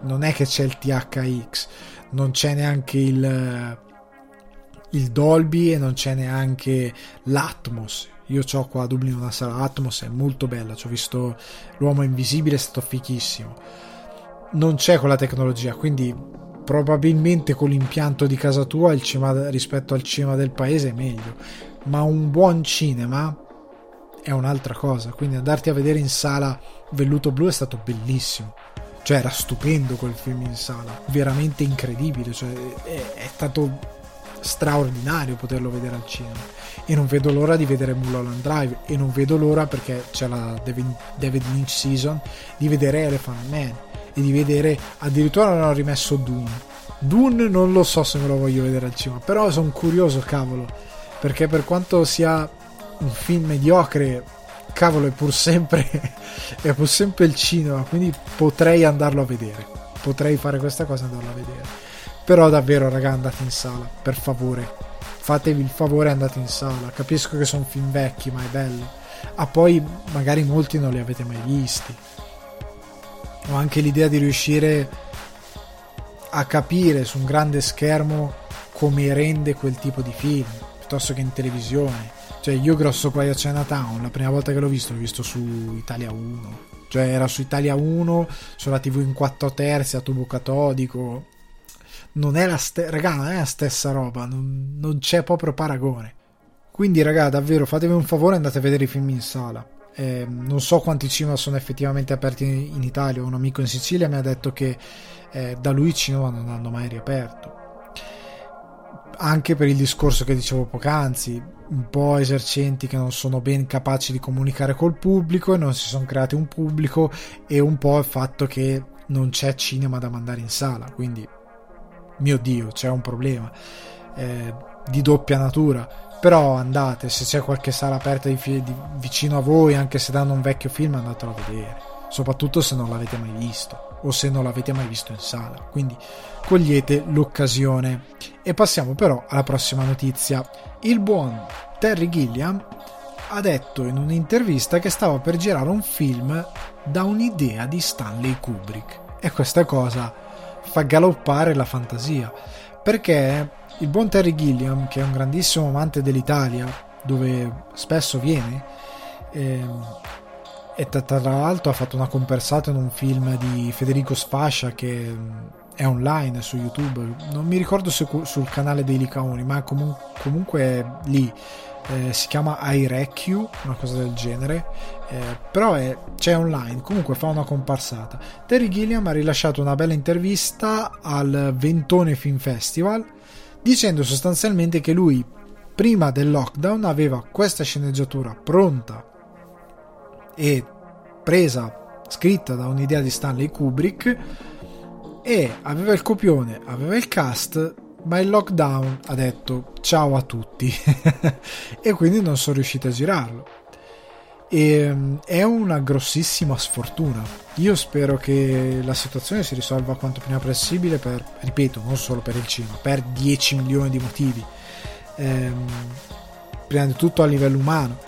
non è che c'è il THX non c'è neanche il il Dolby e non c'è neanche l'Atmos io ho qua a Dublino una sala Atmos, è molto bella. Ci ho visto L'uomo invisibile, è stato fichissimo. Non c'è quella tecnologia, quindi probabilmente con l'impianto di casa tua il cinema rispetto al cinema del paese è meglio. Ma un buon cinema è un'altra cosa. Quindi andarti a vedere in sala Velluto Blu è stato bellissimo. Cioè era stupendo quel film in sala, veramente incredibile. Cioè, è, è stato straordinario poterlo vedere al cinema e non vedo l'ora di vedere Mulholland Drive e non vedo l'ora perché c'è la David Lynch season di vedere Elephant Man e di vedere addirittura hanno rimesso Dune Dune non lo so se me lo voglio vedere al cinema però sono curioso cavolo perché per quanto sia un film mediocre cavolo è pur sempre è pur sempre il cinema quindi potrei andarlo a vedere potrei fare questa cosa e andarlo a vedere però davvero, raga, andate in sala, per favore. Fatevi il favore e andate in sala. Capisco che sono film vecchi, ma è bello. Ah, poi magari molti non li avete mai visti. Ho anche l'idea di riuscire a capire su un grande schermo come rende quel tipo di film, piuttosto che in televisione. Cioè, io grosso qua a Chinatown, la prima volta che l'ho visto, l'ho visto su Italia 1. Cioè, era su Italia 1, sulla TV in 4 terzi a tubo catodico non è la, ste- raga, non è la stessa roba, non, non c'è proprio paragone. Quindi, raga, davvero fatevi un favore e andate a vedere i film in sala. Eh, non so quanti cinema sono effettivamente aperti in, Italia. Un amico in Sicilia mi ha detto che eh, da lui i cinema non hanno mai riaperto. Anche per il discorso che dicevo poc'anzi, un po' esercenti che non sono ben capaci di comunicare col pubblico e non si sono creati un pubblico, e un po' il fatto che non c'è cinema da mandare in sala. Quindi mio dio, c'è un problema eh, di doppia natura. Però andate, se c'è qualche sala aperta di, di, vicino a voi, anche se danno un vecchio film, andatelo a vedere. Soprattutto se non l'avete mai visto o se non l'avete mai visto in sala. Quindi cogliete l'occasione. E passiamo però alla prossima notizia. Il buon Terry Gilliam ha detto in un'intervista che stava per girare un film da un'idea di Stanley Kubrick. E questa cosa fa galoppare la fantasia. Perché il buon Terry Gilliam, che è un grandissimo amante dell'Italia, dove spesso viene, ehm, e tra l'altro ha fatto una comparsata in un film di Federico Sfascia che è online su YouTube, non mi ricordo se sul canale dei Licaoni, ma comun- comunque lì eh, si chiama iRecue, una cosa del genere, eh, però è, c'è online, comunque fa una comparsata. Terry Gilliam ha rilasciato una bella intervista al Ventone Film Festival dicendo sostanzialmente che lui prima del lockdown aveva questa sceneggiatura pronta e presa, scritta da un'idea di Stanley Kubrick e aveva il copione, aveva il cast ma il lockdown ha detto ciao a tutti e quindi non sono riusciti a girarlo. E, ehm, è una grossissima sfortuna. Io spero che la situazione si risolva quanto prima possibile per, ripeto, non solo per il cinema, per 10 milioni di motivi. Ehm, prima di tutto a livello umano.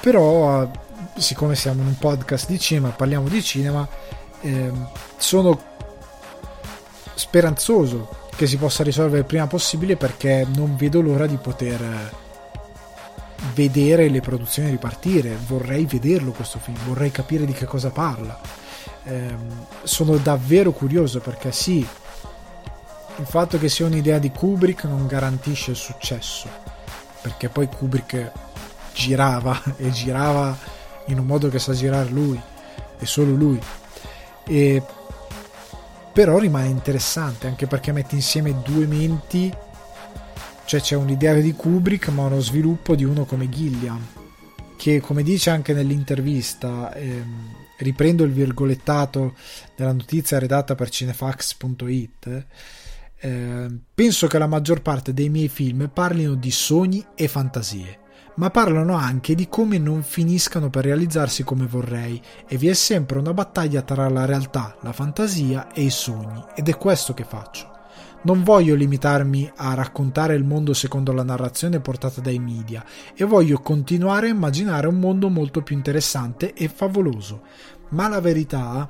Però, siccome siamo in un podcast di cinema, parliamo di cinema, ehm, sono speranzoso che si possa risolvere il prima possibile perché non vedo l'ora di poter eh, vedere le produzioni ripartire. Vorrei vederlo questo film, vorrei capire di che cosa parla. Ehm, sono davvero curioso perché sì, il fatto che sia un'idea di Kubrick non garantisce il successo, perché poi Kubrick girava e girava in un modo che sa girare lui e solo lui. E però rimane interessante anche perché mette insieme due menti. Cioè c'è un'idea di Kubrick ma uno sviluppo di uno come Gilliam che come dice anche nell'intervista ehm, riprendo il virgolettato della notizia redatta per cinefax.it eh, penso che la maggior parte dei miei film parlino di sogni e fantasie ma parlano anche di come non finiscano per realizzarsi come vorrei e vi è sempre una battaglia tra la realtà, la fantasia e i sogni ed è questo che faccio. Non voglio limitarmi a raccontare il mondo secondo la narrazione portata dai media e voglio continuare a immaginare un mondo molto più interessante e favoloso. Ma la verità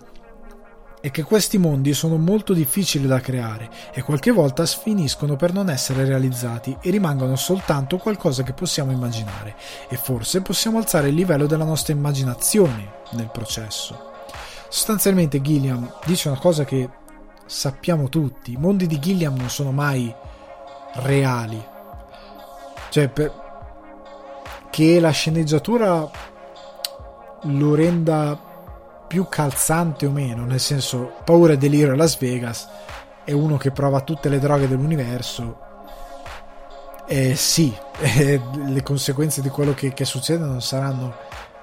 è che questi mondi sono molto difficili da creare e qualche volta finiscono per non essere realizzati e rimangono soltanto qualcosa che possiamo immaginare e forse possiamo alzare il livello della nostra immaginazione nel processo. Sostanzialmente Gilliam dice una cosa che sappiamo tutti, i mondi di Gilliam non sono mai reali. Cioè, per... che la sceneggiatura lo renda più calzante o meno, nel senso paura e delirio a Las Vegas è uno che prova tutte le droghe dell'universo. E sì, eh, le conseguenze di quello che, che succede non saranno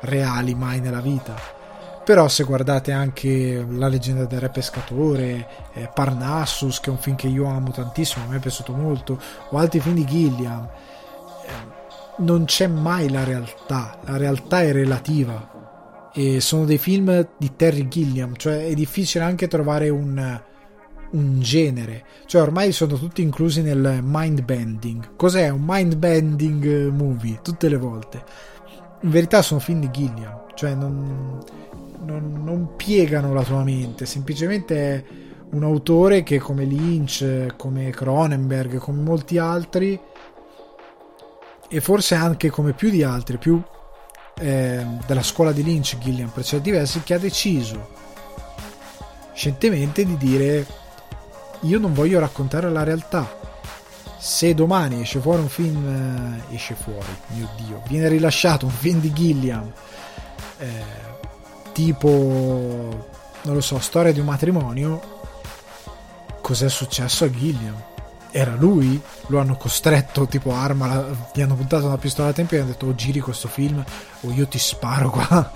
reali mai nella vita. Però se guardate anche La leggenda del re pescatore, eh, Parnassus, che è un film che io amo tantissimo, a me è piaciuto molto, o altri film di Gilliam, eh, non c'è mai la realtà, la realtà è relativa e sono dei film di Terry Gilliam, cioè è difficile anche trovare un, un genere, cioè ormai sono tutti inclusi nel mind bending. Cos'è un mind bending movie? Tutte le volte. In verità sono film di Gilliam, cioè non, non, non piegano la tua mente, semplicemente è un autore che come Lynch, come Cronenberg, come molti altri e forse anche come più di altri, più eh, della scuola di Lynch, Gilliam, per certi versi, che ha deciso scientemente di dire io non voglio raccontare la realtà. Se domani esce fuori un film, eh, esce fuori, mio Dio, viene rilasciato un film di Gilliam, eh, tipo, non lo so, storia di un matrimonio, cos'è successo a Gilliam? Era lui, lo hanno costretto tipo arma, gli hanno puntato una pistola a tempo e hanno detto o giri questo film o io ti sparo qua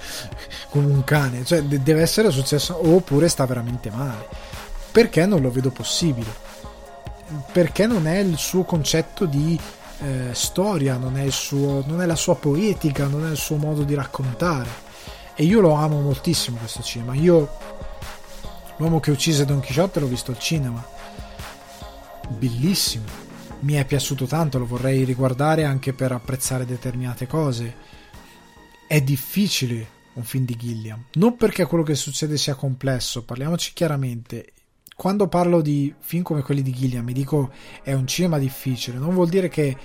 come un cane, cioè deve essere successo oppure sta veramente male. Perché non lo vedo possibile? Perché non è il suo concetto di eh, storia, non è, suo, non è la sua poetica, non è il suo modo di raccontare. E io lo amo moltissimo questo cinema. Io l'uomo che uccise Don Quixote l'ho visto al cinema bellissimo. Mi è piaciuto tanto, lo vorrei riguardare anche per apprezzare determinate cose. È difficile un film di Gilliam, non perché quello che succede sia complesso, parliamoci chiaramente. Quando parlo di film come quelli di Gilliam e dico è un cinema difficile, non vuol dire che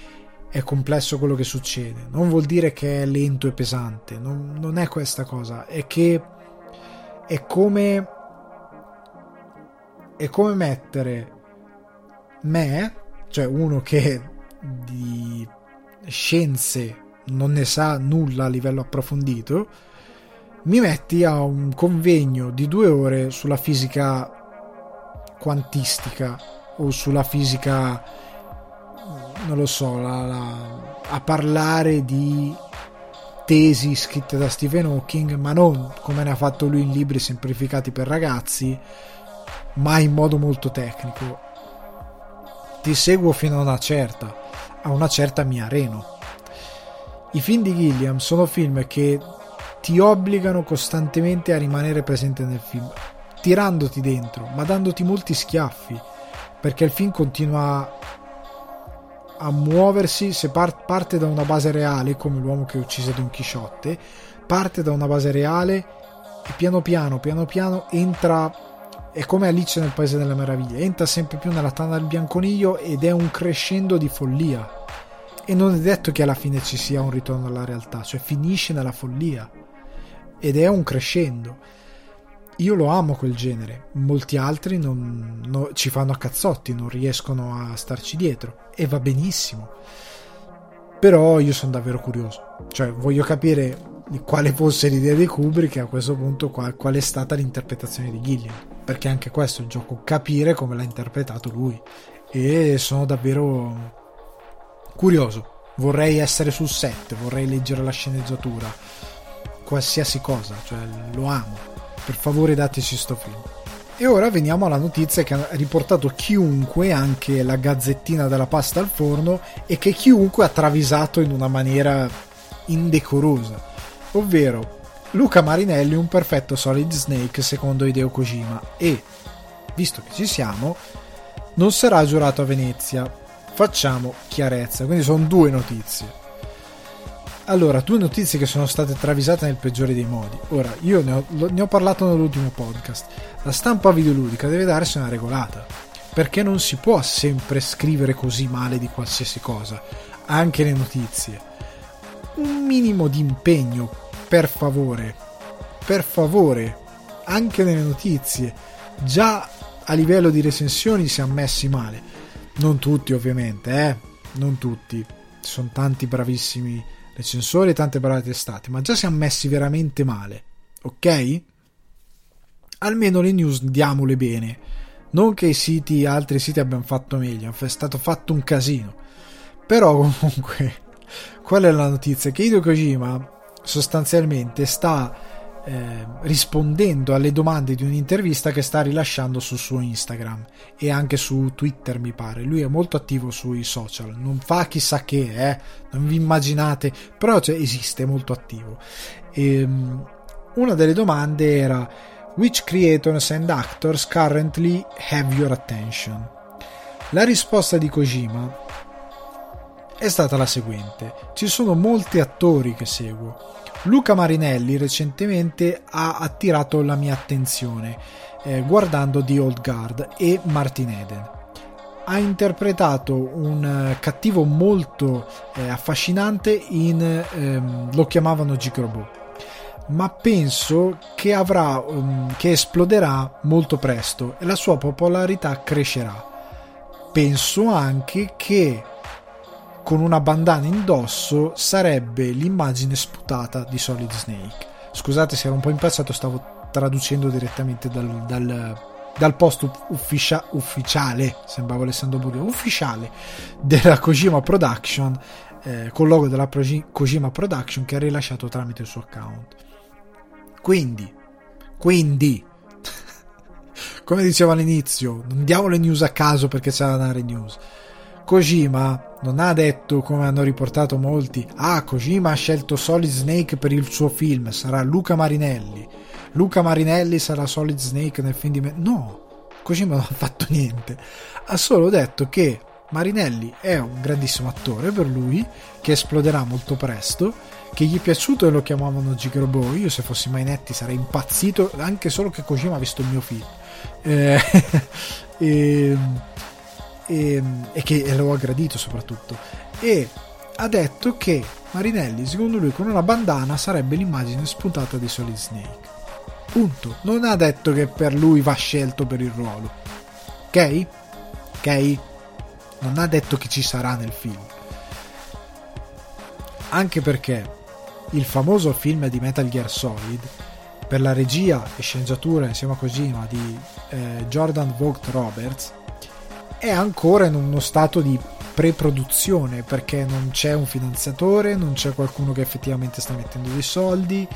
è complesso quello che succede, non vuol dire che è lento e pesante, non, non è questa cosa, è che è come è come mettere me, cioè uno che di scienze non ne sa nulla a livello approfondito, mi metti a un convegno di due ore sulla fisica quantistica o sulla fisica, non lo so, la, la, a parlare di tesi scritte da Stephen Hawking, ma non come ne ha fatto lui in libri semplificati per ragazzi, ma in modo molto tecnico ti seguo fino a una certa, a una certa mi areno. I film di Gilliam sono film che ti obbligano costantemente a rimanere presente nel film, tirandoti dentro, ma dandoti molti schiaffi, perché il film continua a muoversi se par- parte da una base reale, come l'uomo che uccise Don Chisciotte, parte da una base reale e piano piano, piano piano entra è come Alice nel Paese delle Meraviglie, entra sempre più nella tana del bianconiglio ed è un crescendo di follia. E non è detto che alla fine ci sia un ritorno alla realtà, cioè finisce nella follia. Ed è un crescendo. Io lo amo quel genere, molti altri non, no, ci fanno a cazzotti, non riescono a starci dietro. E va benissimo. Però io sono davvero curioso. Cioè, voglio capire quale fosse l'idea di Kubrick e a questo punto qual, qual è stata l'interpretazione di Gilliam. Perché anche questo è il gioco capire come l'ha interpretato lui. E sono davvero curioso. Vorrei essere sul set vorrei leggere la sceneggiatura. Qualsiasi cosa cioè lo amo. Per favore dateci sto film. E ora veniamo alla notizia che ha riportato chiunque, anche la gazzettina della pasta al forno, e che chiunque ha travisato in una maniera indecorosa. Ovvero, Luca Marinelli un perfetto Solid Snake secondo Hideo Kojima e, visto che ci siamo, non sarà giurato a Venezia. Facciamo chiarezza, quindi sono due notizie. Allora, due notizie che sono state travisate nel peggiore dei modi. Ora, io ne ho, ne ho parlato nell'ultimo podcast. La stampa videoludica deve darsi una regolata. Perché non si può sempre scrivere così male di qualsiasi cosa, anche le notizie. Un minimo di impegno, per favore. Per favore, anche nelle notizie. Già a livello di recensioni siamo messi male. Non tutti, ovviamente, eh. Non tutti. Ci sono tanti bravissimi recensori e tante brave testate, ma già siamo messi veramente male, ok? Almeno le news diamole bene. Non che i siti, altri siti abbiano fatto meglio, è stato fatto un casino. Però comunque, qual è la notizia? Che Hideo Kojima sostanzialmente sta eh, rispondendo alle domande di un'intervista che sta rilasciando sul suo Instagram e anche su Twitter mi pare. Lui è molto attivo sui social. Non fa chissà che eh, non vi immaginate però cioè, esiste molto attivo. E, um, una delle domande era which creators and actors currently have your attention? La risposta di Kojima è stata la seguente ci sono molti attori che seguo Luca Marinelli recentemente ha attirato la mia attenzione eh, guardando The Old Guard e Martin Eden. Ha interpretato un uh, cattivo molto eh, affascinante in ehm, lo chiamavano Gigrobo ma penso che avrà um, che esploderà molto presto e la sua popolarità crescerà. Penso anche che con una bandana indosso sarebbe l'immagine sputata di Solid Snake. Scusate se ero un po' impazzato, stavo traducendo direttamente dal, dal, dal post ufficia, ufficiale, sembrava Alessandro Burio, ufficiale della Kojima Production, eh, col logo della Kojima Production che ha rilasciato tramite il suo account. Quindi, quindi, come dicevo all'inizio, non diamo le news a caso perché c'è da dare news Kojima non ha detto, come hanno riportato molti, ah, Kojima ha scelto Solid Snake per il suo film, sarà Luca Marinelli. Luca Marinelli sarà Solid Snake nel film di me. No, Kojima non ha fatto niente. Ha solo detto che Marinelli è un grandissimo attore per lui, che esploderà molto presto, che gli è piaciuto e lo chiamavano Gigrobo. Io se fossi Mainetti sarei impazzito anche solo che Kojima ha visto il mio film. Eh, e e, e che lo ha gradito soprattutto. E ha detto che Marinelli, secondo lui, con una bandana sarebbe l'immagine spuntata di Solid Snake. Punto. Non ha detto che per lui va scelto per il ruolo. Ok? Ok? Non ha detto che ci sarà nel film. Anche perché il famoso film di Metal Gear Solid, per la regia e sceneggiatura insieme a Kojima di eh, Jordan Vogt Roberts, è ancora in uno stato di pre-produzione perché non c'è un finanziatore, non c'è qualcuno che effettivamente sta mettendo dei soldi.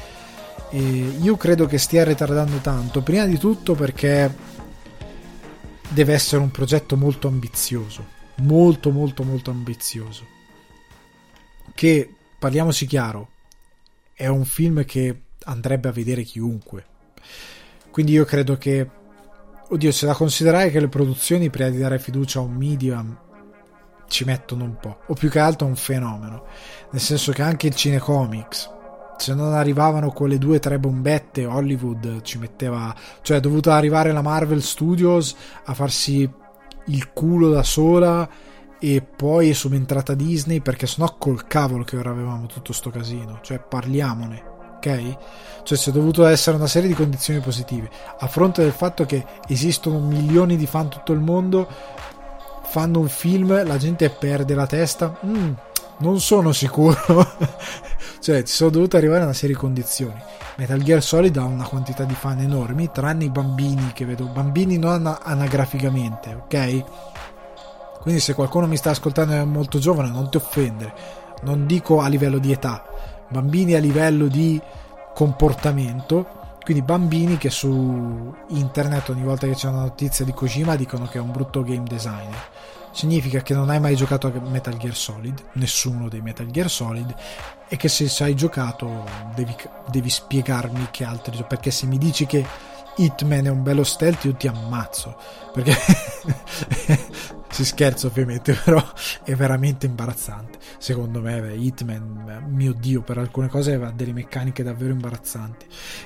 E io credo che stia ritardando tanto, prima di tutto perché deve essere un progetto molto ambizioso, molto molto molto ambizioso. Che parliamoci chiaro, è un film che andrebbe a vedere chiunque. Quindi io credo che Oddio, c'è da considerare che le produzioni prima di dare fiducia a un medium ci mettono un po', o più che altro a un fenomeno, nel senso che anche il cinecomics, se non arrivavano quelle due o tre bombette, Hollywood ci metteva, cioè è dovuta arrivare la Marvel Studios a farsi il culo da sola e poi è subentrata Disney perché sennò col cavolo che ora avevamo tutto sto casino, cioè parliamone ok? Cioè c'è dovuto essere una serie di condizioni positive. A fronte del fatto che esistono milioni di fan tutto il mondo, fanno un film, la gente perde la testa. Mm, non sono sicuro. cioè, ci sono dovute arrivare una serie di condizioni. Metal Gear Solid ha una quantità di fan enormi, tranne i bambini che vedo, bambini non anagraficamente, ok? Quindi se qualcuno mi sta ascoltando e è molto giovane, non ti offendere. Non dico a livello di età, bambini a livello di comportamento, quindi bambini che su internet ogni volta che c'è una notizia di Kojima dicono che è un brutto game designer. Significa che non hai mai giocato a Metal Gear Solid, nessuno dei Metal Gear Solid, e che se hai giocato devi, devi spiegarmi che altri giochi, perché se mi dici che Hitman è un bello stealth io ti ammazzo, perché si scherza ovviamente, però è veramente imbarazzante. Secondo me beh, Hitman, mio dio, per alcune cose aveva delle meccaniche davvero imbarazzanti.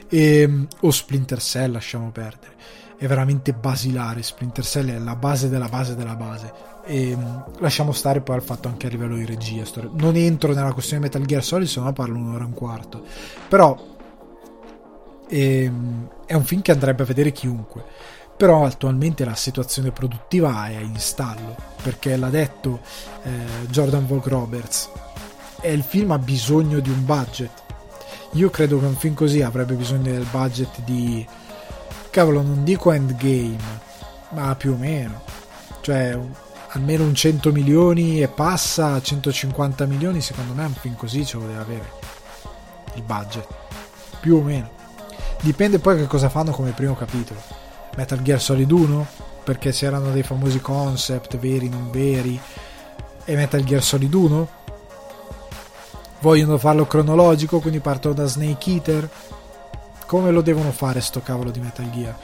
E, ehm, o Splinter Cell, lasciamo perdere. È veramente basilare, Splinter Cell è la base della base della base e ehm, lasciamo stare poi al fatto anche a livello di regia. Non entro nella questione Metal Gear Solid, se no parlo un'ora e un quarto. Però ehm, è un film che andrebbe a vedere chiunque. Però attualmente la situazione produttiva è in stallo, perché l'ha detto eh, Jordan Vogue Roberts. E il film ha bisogno di un budget. Io credo che un film così avrebbe bisogno del budget di. Cavolo, non dico endgame, ma più o meno. Cioè, almeno un 100 milioni e passa a 150 milioni, secondo me un film così ce lo deve avere il budget, più o meno. Dipende poi che cosa fanno come primo capitolo. Metal Gear Solid 1, perché c'erano dei famosi concept veri, non veri, e Metal Gear Solid 1. Vogliono farlo cronologico, quindi partono da Snake Eater. Come lo devono fare sto cavolo di Metal Gear?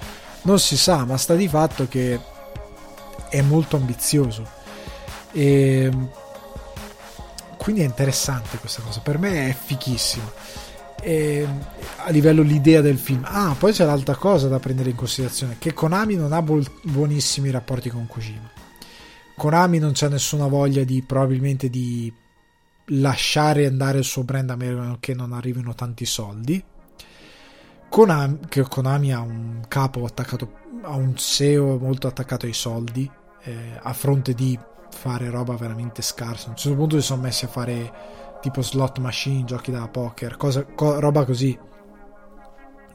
Non si sa, ma sta di fatto che è molto ambizioso e quindi è interessante questa cosa per me è fichissima e a livello l'idea del film. Ah poi c'è l'altra cosa da prendere in considerazione che Konami non ha buonissimi rapporti con Kojima. Konami non c'ha nessuna voglia di probabilmente di lasciare andare il suo brand a meno che non arrivino tanti soldi. Konami, che Konami ha un capo attaccato a un SEO molto attaccato ai soldi eh, a fronte di fare roba veramente scarsa. A un certo punto si sono messi a fare tipo slot machine, giochi da poker, cosa, co- roba così.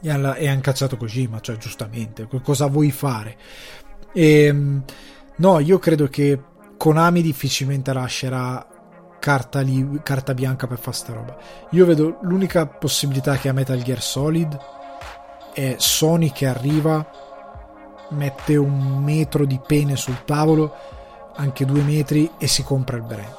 E, alla, e hanno cacciato Kojima, cioè giustamente, cosa vuoi fare? E, ehm, no, io credo che Konami difficilmente lascerà carta, li- carta bianca per fare sta roba. Io vedo l'unica possibilità che ha Metal Gear Solid è Sony che arriva mette un metro di pene sul tavolo, anche due metri, e si compra il brand.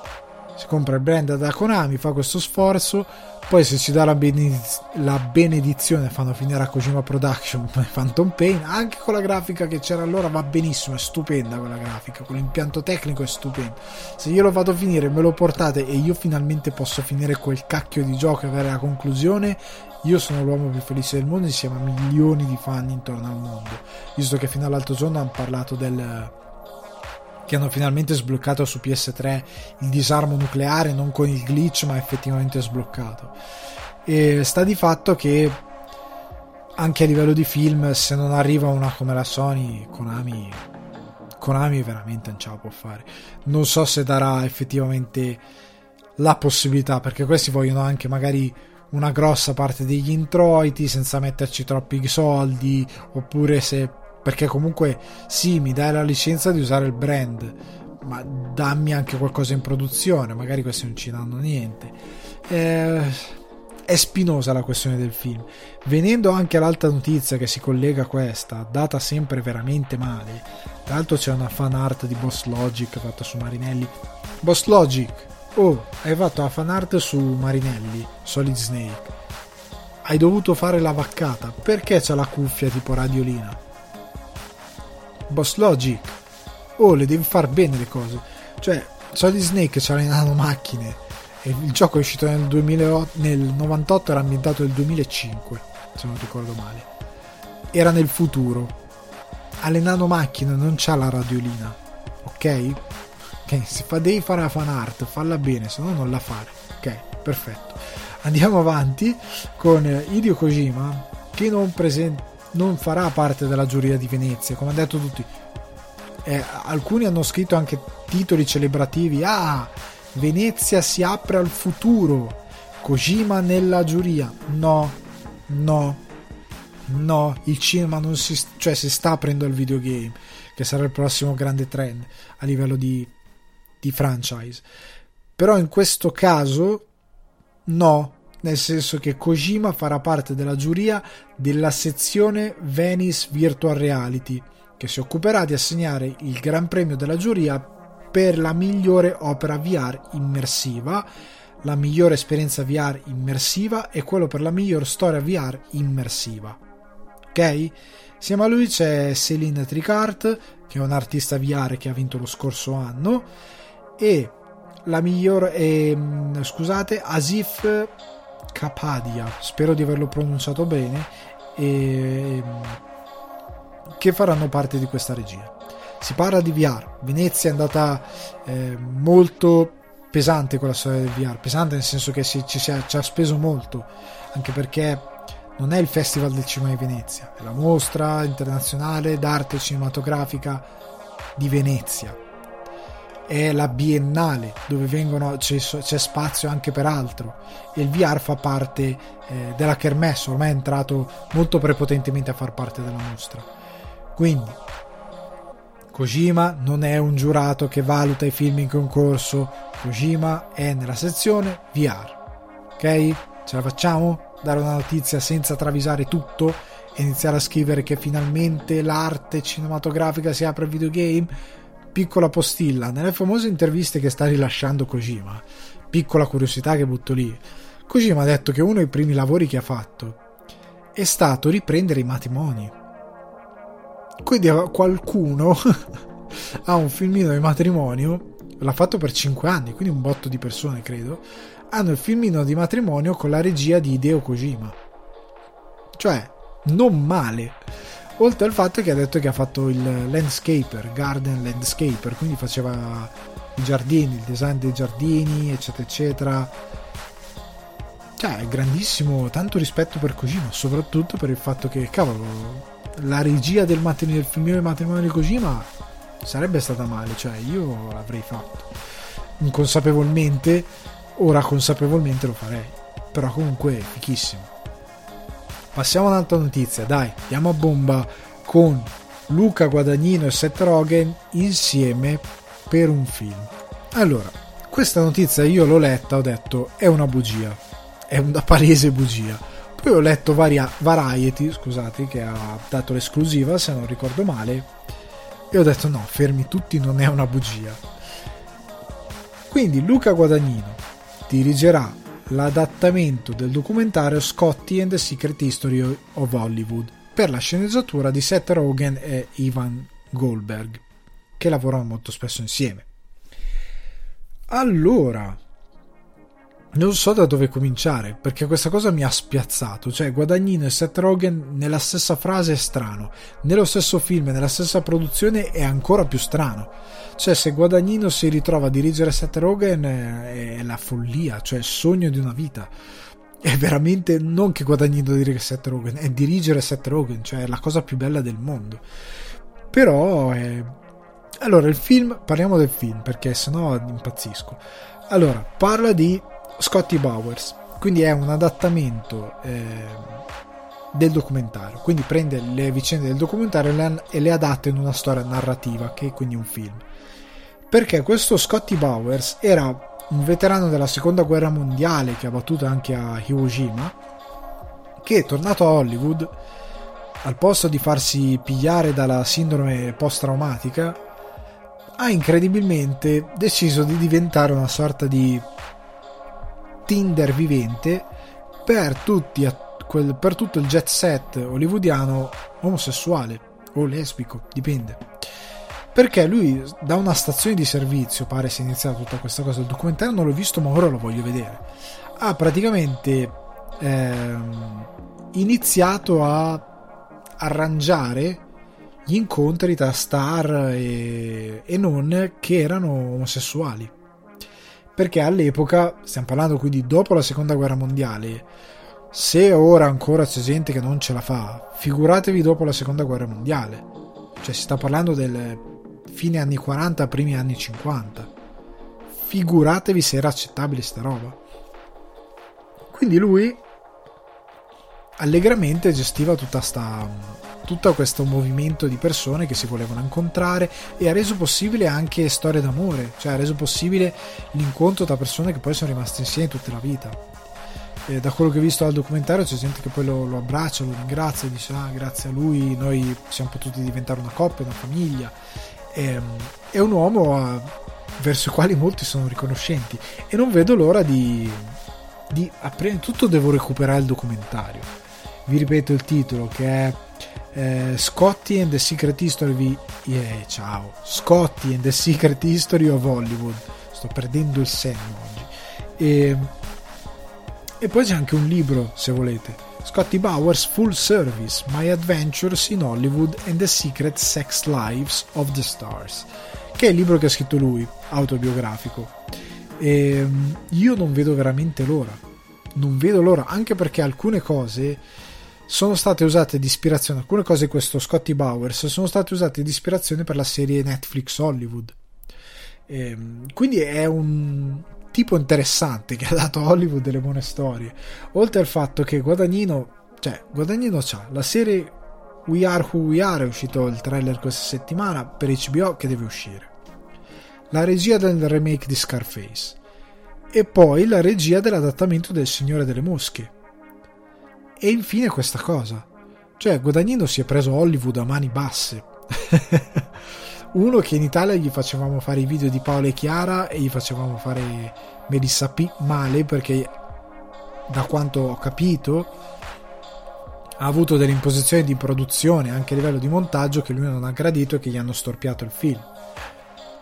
Si compra il brand da Konami, fa questo sforzo, poi se ci dà la, benediz- la benedizione fanno finire a Kojima Production Phantom Pain, anche con la grafica che c'era allora va benissimo, è stupenda quella grafica, con l'impianto tecnico è stupendo. Se io lo vado a finire, me lo portate e io finalmente posso finire quel cacchio di gioco e avere la conclusione, io sono l'uomo più felice del mondo insieme a milioni di fan intorno al mondo. Visto che fino all'altro giorno hanno parlato del che hanno finalmente sbloccato su PS3 il disarmo nucleare non con il glitch ma effettivamente sbloccato. E sta di fatto che anche a livello di film se non arriva una come la Sony Konami Konami veramente non ce la può fare. Non so se darà effettivamente la possibilità perché questi vogliono anche magari una grossa parte degli introiti senza metterci troppi soldi oppure se perché comunque sì mi dai la licenza di usare il brand ma dammi anche qualcosa in produzione magari questi non ci danno niente eh, è spinosa la questione del film venendo anche all'altra notizia che si collega a questa data sempre veramente male tra l'altro c'è una fan art di Boss Logic fatta su Marinelli Boss Logic Oh, hai fatto la fan art su Marinelli, Solid Snake. Hai dovuto fare la vaccata. Perché c'ha la cuffia tipo radiolina? Boss Logic. Oh, le devi far bene le cose. Cioè, Solid Snake c'ha le nanomacchine. E il gioco è uscito nel, 2008, nel 98, era ambientato nel 2005, se non ricordo male. Era nel futuro. Ha le nanomacchine, non c'ha la radiolina. Ok? Ok, se fa, devi fare la fan art, falla bene, se no non la fare. Ok, perfetto. Andiamo avanti con Hideo Kojima che non, present- non farà parte della giuria di Venezia, come hanno detto tutti. Eh, alcuni hanno scritto anche titoli celebrativi. Ah, Venezia si apre al futuro. Kojima nella giuria. No, no, no. Il cinema non si, cioè, si sta aprendo al videogame, che sarà il prossimo grande trend a livello di di franchise. Però in questo caso no, nel senso che Kojima farà parte della giuria della sezione Venice Virtual Reality, che si occuperà di assegnare il Gran Premio della giuria per la migliore opera VR immersiva, la migliore esperienza VR immersiva e quello per la miglior storia VR immersiva. Ok? Insieme a lui c'è Céline Tricart, che è un artista VR che ha vinto lo scorso anno, e la miglior, eh, scusate, Asif Kapadia, spero di averlo pronunciato bene, e, che faranno parte di questa regia. Si parla di VR, Venezia è andata eh, molto pesante con la storia del VR, pesante nel senso che si, ci, si ci ha speso molto, anche perché non è il Festival del Cinema di Venezia, è la mostra internazionale d'arte cinematografica di Venezia. È la biennale dove vengono, c'è, c'è spazio anche per altro e il VR fa parte eh, della Kermesse, ormai è entrato molto prepotentemente a far parte della mostra. Quindi Kojima non è un giurato che valuta i film in concorso, Kojima è nella sezione VR. Ok? Ce la facciamo? Dare una notizia senza travisare tutto e iniziare a scrivere che finalmente l'arte cinematografica si apre al videogame? Piccola postilla, nelle famose interviste che sta rilasciando Kojima, piccola curiosità che butto lì. Kojima ha detto che uno dei primi lavori che ha fatto è stato riprendere i matrimoni. Quindi qualcuno ha un filmino di matrimonio, l'ha fatto per 5 anni, quindi un botto di persone credo, hanno il filmino di matrimonio con la regia di Hideo Kojima. Cioè, non male. Oltre al fatto che ha detto che ha fatto il landscaper, garden landscaper, quindi faceva i giardini, il design dei giardini, eccetera, eccetera. Cioè, grandissimo, tanto rispetto per Kojima, soprattutto per il fatto che, cavolo, la regia del, matrimonio, del del matrimonio di Kojima sarebbe stata male, cioè io l'avrei fatto. Inconsapevolmente Ora consapevolmente lo farei. Però comunque fichissimo. Passiamo a un'altra notizia, dai, andiamo a bomba con Luca Guadagnino e Seth Rogen insieme per un film. Allora, questa notizia io l'ho letta, ho detto è una bugia, è una palese bugia. Poi ho letto varia, Variety, scusate, che ha dato l'esclusiva, se non ricordo male, e ho detto no, fermi tutti, non è una bugia. Quindi Luca Guadagnino dirigerà l'adattamento del documentario Scotty and the Secret History of Hollywood per la sceneggiatura di Seth Rogen e Ivan Goldberg, che lavorano molto spesso insieme. Allora, non so da dove cominciare perché questa cosa mi ha spiazzato. Cioè, Guadagnino e Seth Rogen nella stessa frase è strano, nello stesso film, nella stessa produzione è ancora più strano. Cioè, se Guadagnino si ritrova a dirigere Seth Rogen è la follia, cioè il sogno di una vita. È veramente non che Guadagnino dirige Seth Rogen, è dirigere Seth Rogen, cioè è la cosa più bella del mondo. Però è... Allora, il film, parliamo del film perché sennò impazzisco. Allora, parla di Scotty Bowers, quindi è un adattamento eh, del documentario, quindi prende le vicende del documentario e le adatta in una storia narrativa, che è quindi un film. Perché questo Scotty Bowers era un veterano della seconda guerra mondiale che ha battuto anche a Iwo Jima, che tornato a Hollywood, al posto di farsi pigliare dalla sindrome post-traumatica, ha incredibilmente deciso di diventare una sorta di Tinder vivente per, tutti, per tutto il jet set hollywoodiano omosessuale o lesbico, dipende. Perché lui da una stazione di servizio, pare sia iniziata tutta questa cosa, il documentario non l'ho visto ma ora lo voglio vedere, ha praticamente ehm, iniziato a arrangiare gli incontri tra star e, e non che erano omosessuali perché all'epoca, stiamo parlando quindi dopo la seconda guerra mondiale, se ora ancora c'è gente che non ce la fa, figuratevi dopo la seconda guerra mondiale. Cioè si sta parlando del fine anni 40, primi anni 50. Figuratevi se era accettabile sta roba. Quindi lui allegramente gestiva tutta sta tutto questo movimento di persone che si volevano incontrare e ha reso possibile anche storie d'amore, cioè ha reso possibile l'incontro tra persone che poi sono rimaste insieme tutta la vita. eh, da quello che ho visto al documentario c'è gente che poi lo, lo abbraccia, lo ringrazia, dice ah grazie a lui noi siamo potuti diventare una coppia, una famiglia. E, ehm, è un uomo a, verso i quali molti sono riconoscenti e non vedo l'ora di, di prima di tutto devo recuperare il documentario. Vi ripeto il titolo che è eh, Scotty and the Secret History yeah, ciao. Scotty and the Secret History of Hollywood. Sto perdendo il senno oggi. E, e poi c'è anche un libro se volete. Scotty Bowers Full Service My Adventures in Hollywood and the Secret Sex Lives of the Stars che è il libro che ha scritto lui autobiografico. E io non vedo veramente l'ora. Non vedo l'ora anche perché alcune cose sono state usate di ispirazione, alcune cose di questo Scotty Bowers sono state usate di ispirazione per la serie Netflix Hollywood. E, ehm, quindi è un tipo interessante che ha dato a Hollywood delle buone storie. Oltre al fatto che Guadagnino, cioè Guadagnino c'ha la serie We Are Who We Are, è uscito il trailer questa settimana per HBO che deve uscire. La regia del remake di Scarface. E poi la regia dell'adattamento del Signore delle Mosche e infine questa cosa. Cioè, Guadagnino si è preso Hollywood a mani basse. Uno che in Italia gli facevamo fare i video di Paola e Chiara e gli facevamo fare Melissa P male perché da quanto ho capito ha avuto delle imposizioni di produzione anche a livello di montaggio che lui non ha gradito e che gli hanno storpiato il film.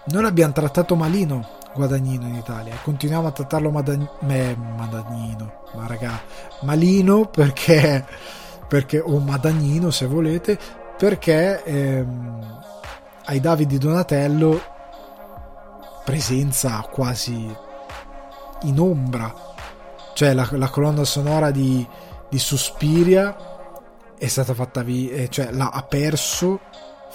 Noi l'abbiamo trattato malino Guadagnino in Italia. Continuiamo a trattarlo Madan- eh, Madagnino, ma raga, malino perché, perché o Madagnino se volete, perché ehm, ai Davide Donatello presenza quasi in ombra. Cioè la, la colonna sonora di, di Suspiria è stata fatta via, cioè l'ha ha perso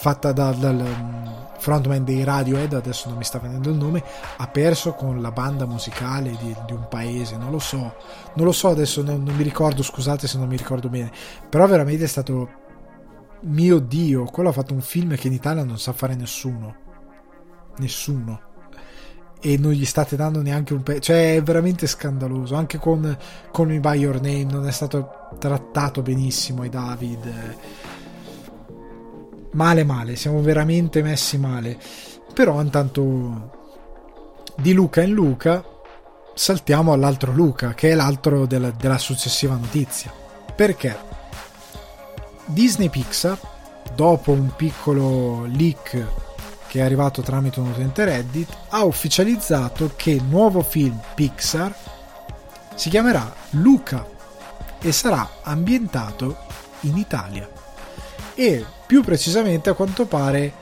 fatta dal, dal mm, frontman dei Radiohead, adesso non mi sta venendo il nome, ha perso con la banda musicale di, di un paese, non lo so, non lo so adesso, non, non, mi ricordo, scusate se non mi ricordo bene, però veramente è stato, mio Dio, quello ha fatto un film che in Italia non sa fare nessuno, nessuno. E non gli state dando neanche un pezzo, cioè è veramente scandaloso. Anche con, con Me By Your Name non è stato trattato benissimo ai David male male, siamo veramente messi male. Però intanto di Luca in Luca saltiamo all'altro Luca, che è l'altro della, della successiva notizia. Perché Disney Pixar, dopo un piccolo leak che è arrivato tramite un utente Reddit, ha ufficializzato che il nuovo film Pixar si chiamerà Luca e sarà ambientato in Italia. E più precisamente, a quanto pare,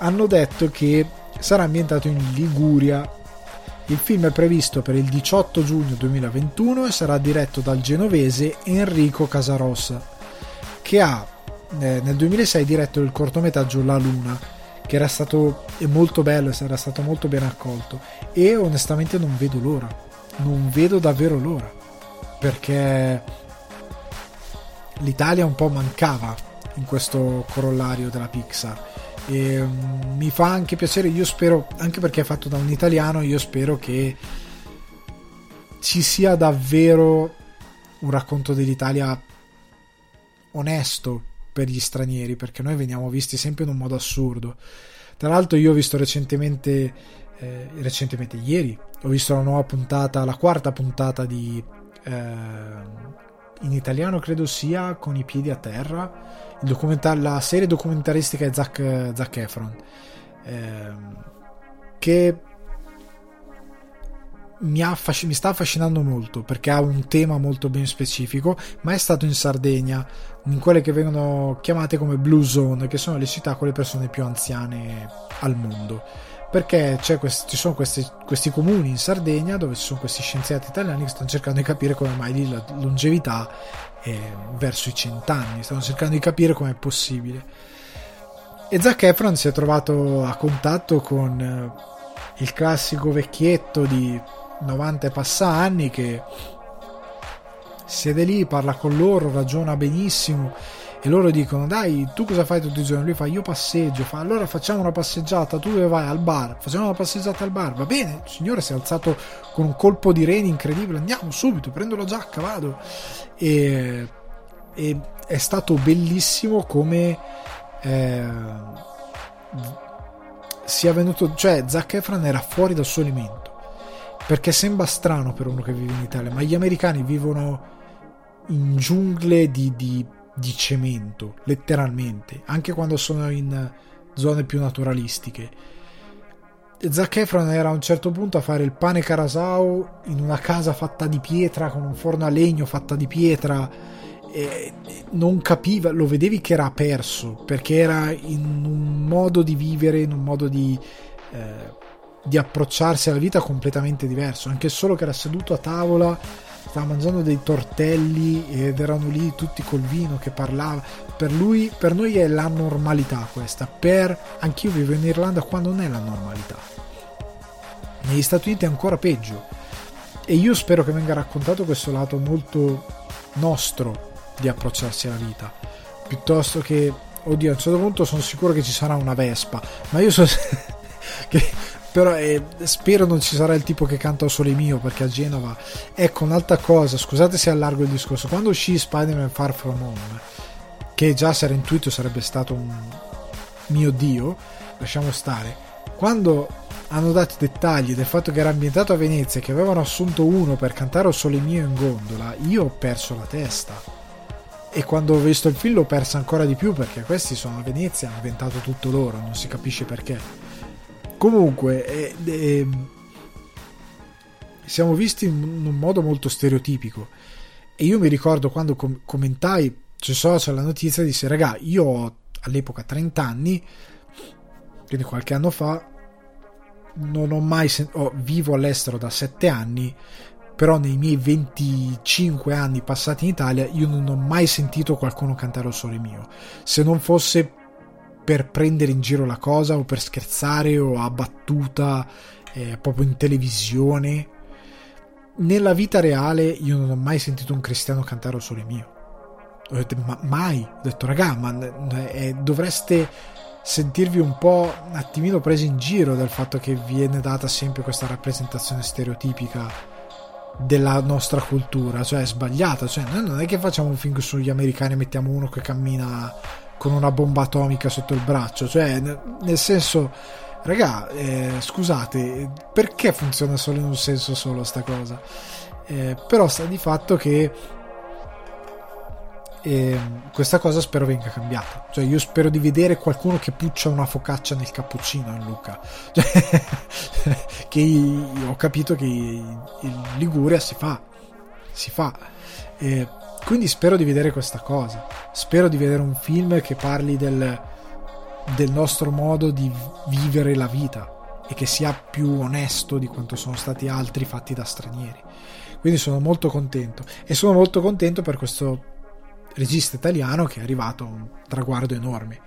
hanno detto che sarà ambientato in Liguria. Il film è previsto per il 18 giugno 2021 e sarà diretto dal genovese Enrico Casarossa, che ha eh, nel 2006 diretto il cortometraggio La Luna, che era stato molto bello, era stato molto ben accolto. E onestamente non vedo l'ora, non vedo davvero l'ora, perché l'Italia un po' mancava in questo corollario della Pixar. E um, mi fa anche piacere, io spero, anche perché è fatto da un italiano, io spero che ci sia davvero un racconto dell'Italia onesto per gli stranieri, perché noi veniamo visti sempre in un modo assurdo. Tra l'altro io ho visto recentemente, eh, recentemente ieri, ho visto la nuova puntata, la quarta puntata di... Eh, in italiano credo sia con i piedi a terra la serie documentaristica di Zac, Zac Efron ehm, che mi, affasc- mi, sta affascinando molto perché ha un tema molto ben specifico ma è stato in Sardegna in quelle che vengono chiamate come blue zone che sono le città con le persone più anziane al mondo perché questi, ci sono questi, questi, comuni in Sardegna dove ci sono questi scienziati italiani che stanno cercando di capire come mai la longevità è verso i cent'anni, stanno cercando di capire come è possibile. E Zac Efron si è trovato a contatto con eh, il classico vecchietto di 90 e passa anni che siede lì, parla con loro, ragiona benissimo e loro dicono dai tu cosa fai tutti i giorni? Lui fa io passeggio. Fa allora facciamo una passeggiata. Tu dove vai? Al bar. Facciamo una passeggiata al bar. Va bene il signore si è alzato con un colpo di reni incredibile. Andiamo subito prendo la giacca vado. E, e è stato bellissimo come eh, sia venuto cioè Zac Efron era fuori dal suo elemento perché sembra strano per uno che vive in Italia ma gli americani vivono in giungle di, di di cemento, letteralmente, anche quando sono in zone più naturalistiche. Zac Efron era a un certo punto a fare il pane carasau in una casa fatta di pietra, con un forno a legno fatta di pietra, e non capiva, lo vedevi che era perso, perché era in un modo di vivere, in un modo di... Eh, di approcciarsi alla vita completamente diverso, anche solo che era seduto a tavola stava mangiando dei tortelli ed erano lì tutti col vino che parlava. Per lui, per noi è la normalità questa. Per anch'io vivo in Irlanda qua non è la normalità. Negli Stati Uniti è ancora peggio. E io spero che venga raccontato questo lato molto nostro di approcciarsi alla vita. Piuttosto che, oddio, a un certo punto sono sicuro che ci sarà una Vespa. Ma io so che però eh, spero non ci sarà il tipo che canta O Sole Mio perché a Genova ecco un'altra cosa scusate se allargo il discorso quando uscì Spider-Man Far From Home che già se era intuito sarebbe stato un mio dio lasciamo stare quando hanno dato dettagli del fatto che era ambientato a Venezia e che avevano assunto uno per cantare O Sole Mio in gondola io ho perso la testa. E quando ho visto il film l'ho persa ancora di più perché questi sono a Venezia hanno inventato tutto loro non si capisce perché Comunque, eh, eh, siamo visti in un modo molto stereotipico. E io mi ricordo quando com- commentai sui social la notizia, disse: Raga, io ho all'epoca 30 anni, quindi qualche anno fa, non ho mai sen- oh, vivo all'estero da 7 anni. Però nei miei 25 anni passati in Italia io non ho mai sentito qualcuno cantare il sole mio. Se non fosse per prendere in giro la cosa o per scherzare o a battuta eh, proprio in televisione. Nella vita reale io non ho mai sentito un cristiano cantare o sole mio. Ma mai? Ho detto, raga, ma eh, dovreste sentirvi un po' un attimino presi in giro dal fatto che viene data sempre questa rappresentazione stereotipica della nostra cultura, cioè è sbagliata, cioè noi non è che facciamo un film sugli americani e mettiamo uno che cammina con una bomba atomica sotto il braccio, cioè nel senso, raga, eh, scusate, perché funziona solo in un senso solo sta cosa? Eh, però sta di fatto che eh, questa cosa spero venga cambiata. Cioè, io spero di vedere qualcuno che puccia una focaccia nel cappuccino in Luca. Cioè, che ho capito che in Liguria si fa. Si fa. Eh, quindi spero di vedere questa cosa. Spero di vedere un film che parli del, del nostro modo di vivere la vita e che sia più onesto di quanto sono stati altri fatti da stranieri. Quindi sono molto contento e sono molto contento per questo regista italiano che è arrivato a un traguardo enorme.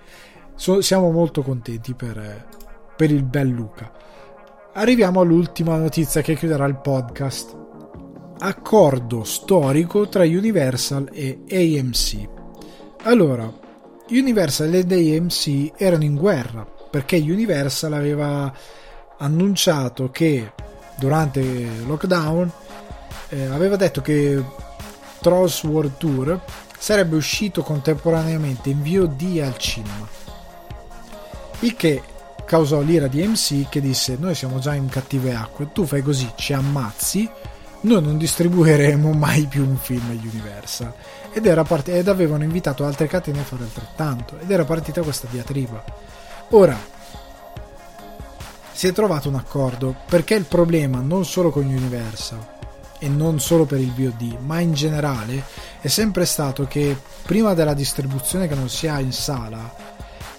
So, siamo molto contenti per, per il bel Luca. Arriviamo all'ultima notizia che chiuderà il podcast accordo storico tra Universal e AMC. Allora, Universal ed AMC erano in guerra perché Universal aveva annunciato che durante lockdown eh, aveva detto che Trolls World Tour sarebbe uscito contemporaneamente in VOD al cinema. Il che causò l'ira di AMC che disse noi siamo già in cattive acque, tu fai così, ci ammazzi noi non distribuiremo mai più un film Universal. Ed, part- ed avevano invitato altre catene a fare altrettanto. Ed era partita questa diatriba. Ora, si è trovato un accordo perché il problema non solo con Universal e non solo per il VOD, ma in generale è sempre stato che prima della distribuzione che non si ha in sala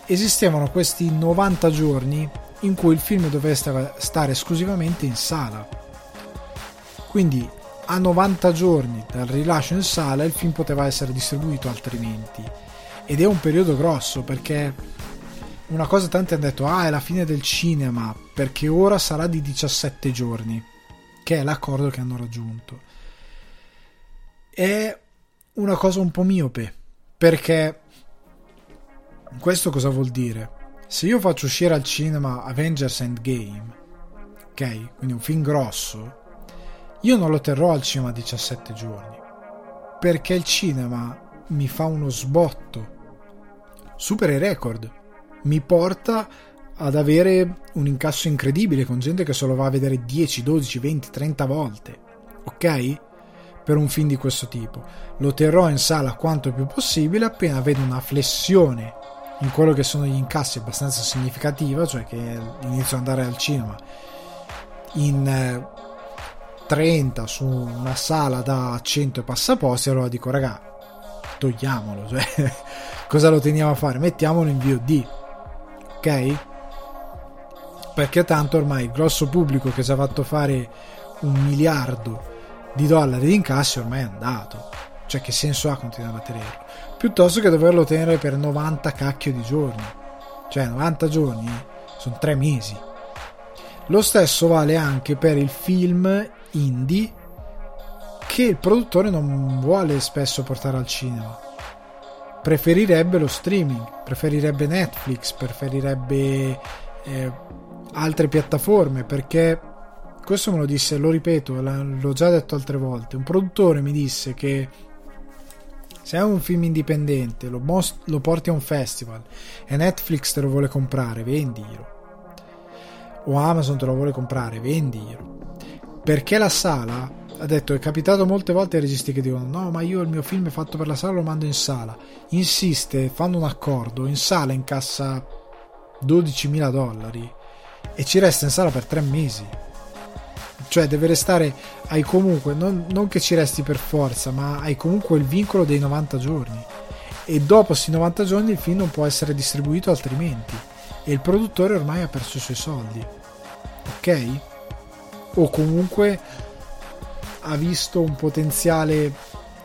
esistevano questi 90 giorni in cui il film doveva stare esclusivamente in sala quindi a 90 giorni dal rilascio in sala il film poteva essere distribuito altrimenti. Ed è un periodo grosso perché una cosa tanti hanno detto ah è la fine del cinema perché ora sarà di 17 giorni che è l'accordo che hanno raggiunto è una cosa un po' miope perché Questo cosa vuol dire? Se io faccio uscire al cinema Avengers Endgame, ok? Quindi un film grosso, io non lo terrò al cinema 17 giorni. Perché il cinema mi fa uno sbotto, supera i record, mi porta ad avere un incasso incredibile con gente che se lo va a vedere 10, 12, 20, 30 volte, ok? Per un film di questo tipo. Lo terrò in sala quanto più possibile appena vedo una flessione in quello che sono gli incassi abbastanza significativa, cioè che inizio ad andare al cinema in 30 eh, su una sala da 100 e passaposti, allora dico raga, togliamolo, cioè cosa lo teniamo a fare? Mettiamolo in VOD, ok? Perché tanto ormai il grosso pubblico che ci ha fatto fare un miliardo di dollari di incassi ormai è andato. Cioè che senso ha continuare a tenerlo? Piuttosto che doverlo tenere per 90 cacchio di giorni. Cioè 90 giorni sono 3 mesi. Lo stesso vale anche per il film indie che il produttore non vuole spesso portare al cinema. Preferirebbe lo streaming, preferirebbe Netflix, preferirebbe eh, altre piattaforme perché questo me lo disse, lo ripeto, l'ho già detto altre volte. Un produttore mi disse che se è un film indipendente, lo, most- lo porti a un festival e Netflix te lo vuole comprare, vendilo. O Amazon te lo vuole comprare, vendilo. Perché la sala, ha detto, è capitato molte volte ai registi che dicono no, ma io il mio film è fatto per la sala, lo mando in sala. Insiste, fanno un accordo, in sala incassa 12.000 dollari e ci resta in sala per tre mesi. Cioè deve restare hai comunque non, non, che ci resti per forza ma hai comunque il vincolo dei 90 giorni. E dopo questi 90 giorni il film non può essere distribuito altrimenti. E il produttore ormai ha perso i suoi soldi. Ok o comunque ha visto un potenziale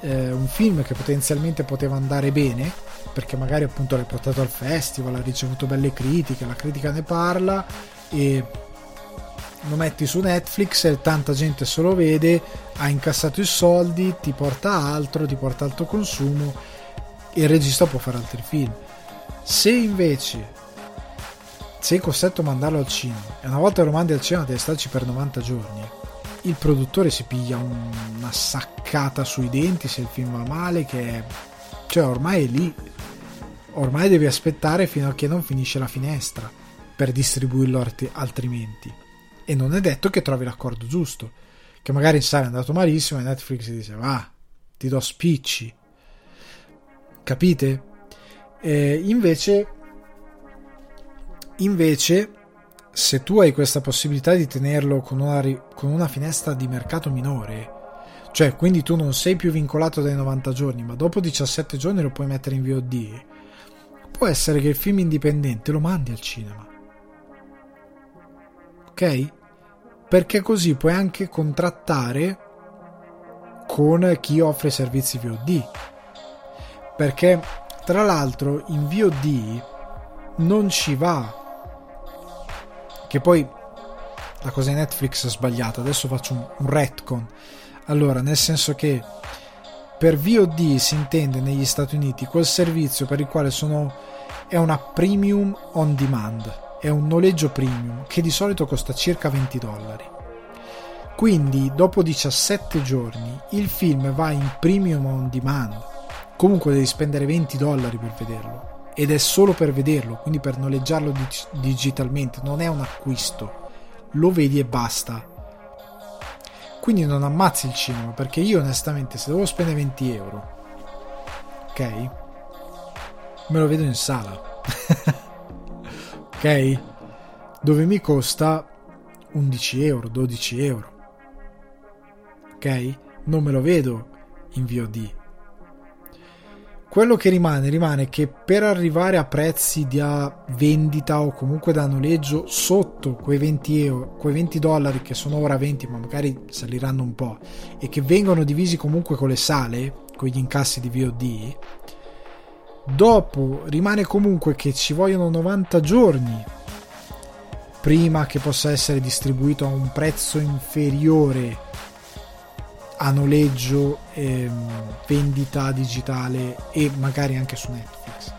eh, un film che potenzialmente poteva andare bene perché magari appunto l'hai portato al festival ha ricevuto belle critiche la critica ne parla e lo metti su Netflix e tanta gente se lo vede, ha incassato i soldi, ti porta altro, ti porta alto consumo e il regista può fare altri film. Se invece sei costretto a mandarlo al cinema e una volta lo mandi al cinema devi starci per 90 giorni, il produttore si piglia una saccata sui denti se il film va male, che cioè ormai è lì. Ormai devi aspettare fino a che non finisce la finestra per distribuirlo altrimenti e non è detto che trovi l'accordo giusto. Che magari in sala è andato malissimo e Netflix dice va, ti do spicci. Capite? Eh, invece, invece, se tu hai questa possibilità di tenerlo con una, con una finestra di mercato minore, cioè quindi tu non sei più vincolato dai 90 giorni, ma dopo 17 giorni lo puoi mettere in VOD, può essere che il film indipendente lo mandi al cinema. Ok? perché così puoi anche contrattare con chi offre servizi VOD. Perché tra l'altro in VOD non ci va. Che poi la cosa di Netflix è sbagliata. Adesso faccio un, un retcon. Allora, nel senso che per VOD si intende negli Stati Uniti quel servizio per il quale sono, è una premium on demand è un noleggio premium che di solito costa circa 20 dollari. Quindi dopo 17 giorni il film va in premium on demand. Comunque devi spendere 20 dollari per vederlo. Ed è solo per vederlo, quindi per noleggiarlo dig- digitalmente, non è un acquisto. Lo vedi e basta. Quindi non ammazzi il cinema, perché io onestamente se devo spendere 20 euro, ok? Me lo vedo in sala. ok? Dove mi costa 11 euro, 12 euro. Ok? Non me lo vedo in VOD. Quello che rimane, rimane che per arrivare a prezzi da vendita o comunque da noleggio sotto quei 20 euro, quei 20 dollari che sono ora 20, ma magari saliranno un po', e che vengono divisi comunque con le sale, con gli incassi di VOD, Dopo rimane comunque che ci vogliono 90 giorni prima che possa essere distribuito a un prezzo inferiore a noleggio, ehm, vendita digitale e magari anche su Netflix.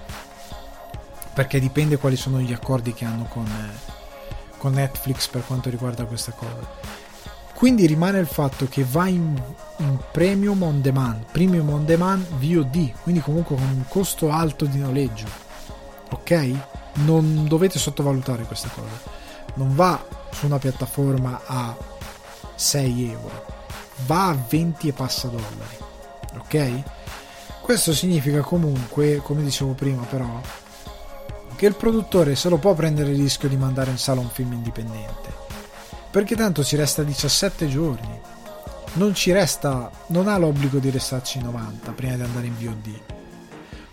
perché dipende quali sono gli accordi che hanno con, con Netflix per quanto riguarda questa cosa. Quindi rimane il fatto che va in, in, premium on demand, premium on demand VOD, quindi comunque con un costo alto di noleggio. Ok? Non dovete sottovalutare questa cosa. Non va su una piattaforma a 6 euro, va a 20 e passa dollari. Ok? Questo significa comunque, come dicevo prima però, che il produttore se lo può prendere il rischio di mandare in sala un film indipendente. Perché tanto ci resta 17 giorni. Non ci resta, non ha l'obbligo di restarci 90 prima di andare in VOD.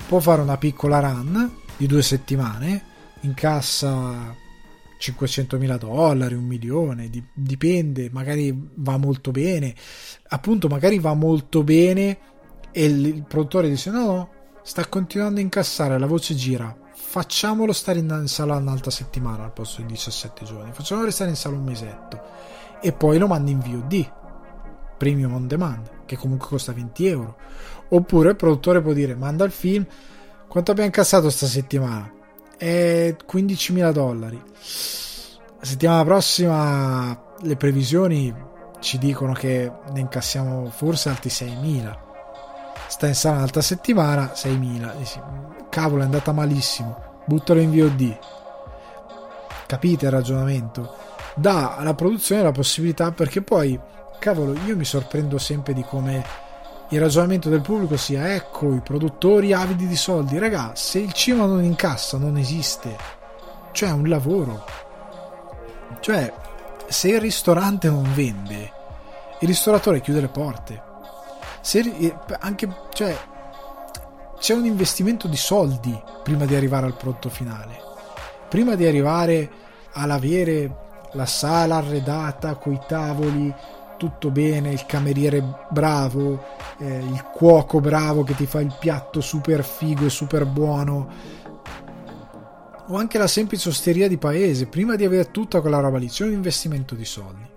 Può fare una piccola run di due settimane, incassa 500.000 dollari, un milione, dipende, magari va molto bene. Appunto, magari va molto bene e il produttore dice no, no, sta continuando a incassare, la voce gira facciamolo stare in, sala un'altra settimana al posto di 17 giorni, facciamolo restare in sala un mesetto e poi lo mandi in VOD, premium on demand, che comunque costa 20 euro. Oppure il produttore può dire: manda il film, quanto abbiamo incassato sta settimana? È 15.000 dollari. La settimana prossima le previsioni ci dicono che ne incassiamo forse altri 6.000 sta in sala un'altra settimana 6.000 cavolo è andata malissimo. Buttalo in VOD capite il ragionamento? Dà alla produzione la possibilità perché poi cavolo io mi sorprendo sempre di come il ragionamento del pubblico sia ecco i produttori avidi di soldi. Raga se il cinema non incassa non esiste. Cioè è un lavoro. Cioè se il ristorante non vende il ristoratore chiude le porte. Se, eh, anche, cioè, c'è un investimento di soldi prima di arrivare al prodotto finale. Prima di arrivare all'avere la sala arredata con i tavoli, tutto bene, il cameriere bravo, eh, il cuoco bravo che ti fa il piatto super figo e super buono, o anche la semplice osteria di paese, prima di avere tutta quella roba lì, c'è un investimento di soldi.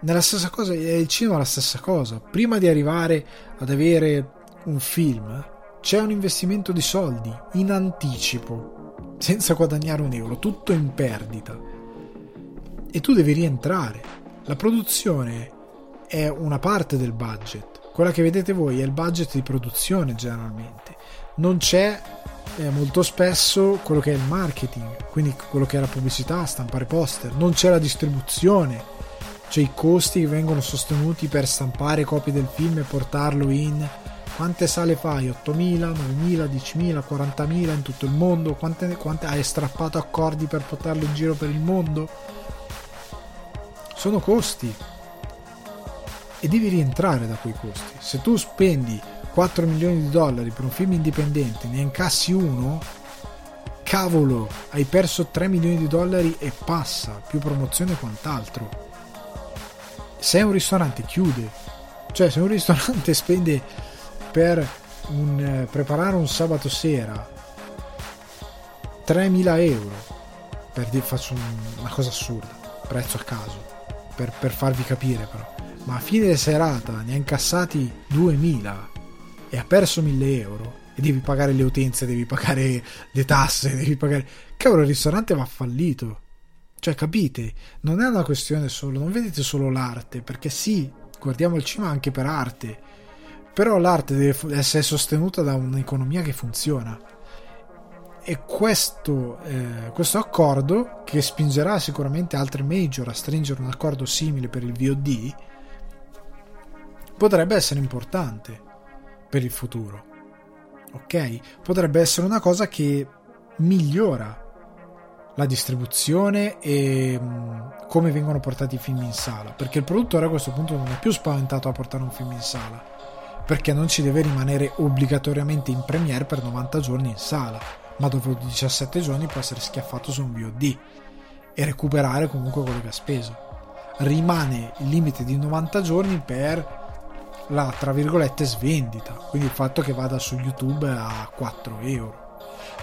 Nella stessa cosa, il cinema è la stessa cosa. Prima di arrivare ad avere un film, c'è un investimento di soldi in anticipo, senza guadagnare un euro, tutto in perdita. E tu devi rientrare. La produzione è una parte del budget. Quella che vedete voi è il budget di produzione generalmente. Non c'è eh, molto spesso quello che è il marketing, quindi quello che è la pubblicità, stampare poster, non c'è la distribuzione cioè i costi che vengono sostenuti per stampare copie del film e portarlo in quante sale fai? 8.000, 9.000, 10.000, 40.000 in tutto il mondo? Quante, quante hai strappato accordi per portarlo in giro per il mondo? Sono costi. E devi rientrare da quei costi. Se tu spendi 4 milioni di dollari per un film indipendente, ne incassi uno, cavolo, hai perso 3 milioni di dollari e passa, più promozione e quant'altro. Se un ristorante chiude, cioè se un ristorante spende per un, eh, preparare un sabato sera 3.000 euro, per dire, faccio un, una cosa assurda, prezzo a caso, per, per farvi capire però, ma a fine serata ne ha incassati 2.000 e ha perso 1.000 euro e devi pagare le utenze, devi pagare le tasse, devi pagare... Cavolo, il ristorante va fallito cioè, capite? Non è una questione solo, non vedete solo l'arte, perché sì, guardiamo il cinema anche per arte, però l'arte deve essere sostenuta da un'economia che funziona. E questo, eh, questo accordo, che spingerà sicuramente altre major a stringere un accordo simile per il VOD, potrebbe essere importante per il futuro. Ok? Potrebbe essere una cosa che migliora la distribuzione e mm, come vengono portati i film in sala perché il produttore a questo punto non è più spaventato a portare un film in sala perché non ci deve rimanere obbligatoriamente in premiere per 90 giorni in sala ma dopo 17 giorni può essere schiaffato su un VOD e recuperare comunque quello che ha speso. Rimane il limite di 90 giorni per la tra virgolette svendita. Quindi il fatto che vada su YouTube a 4 euro.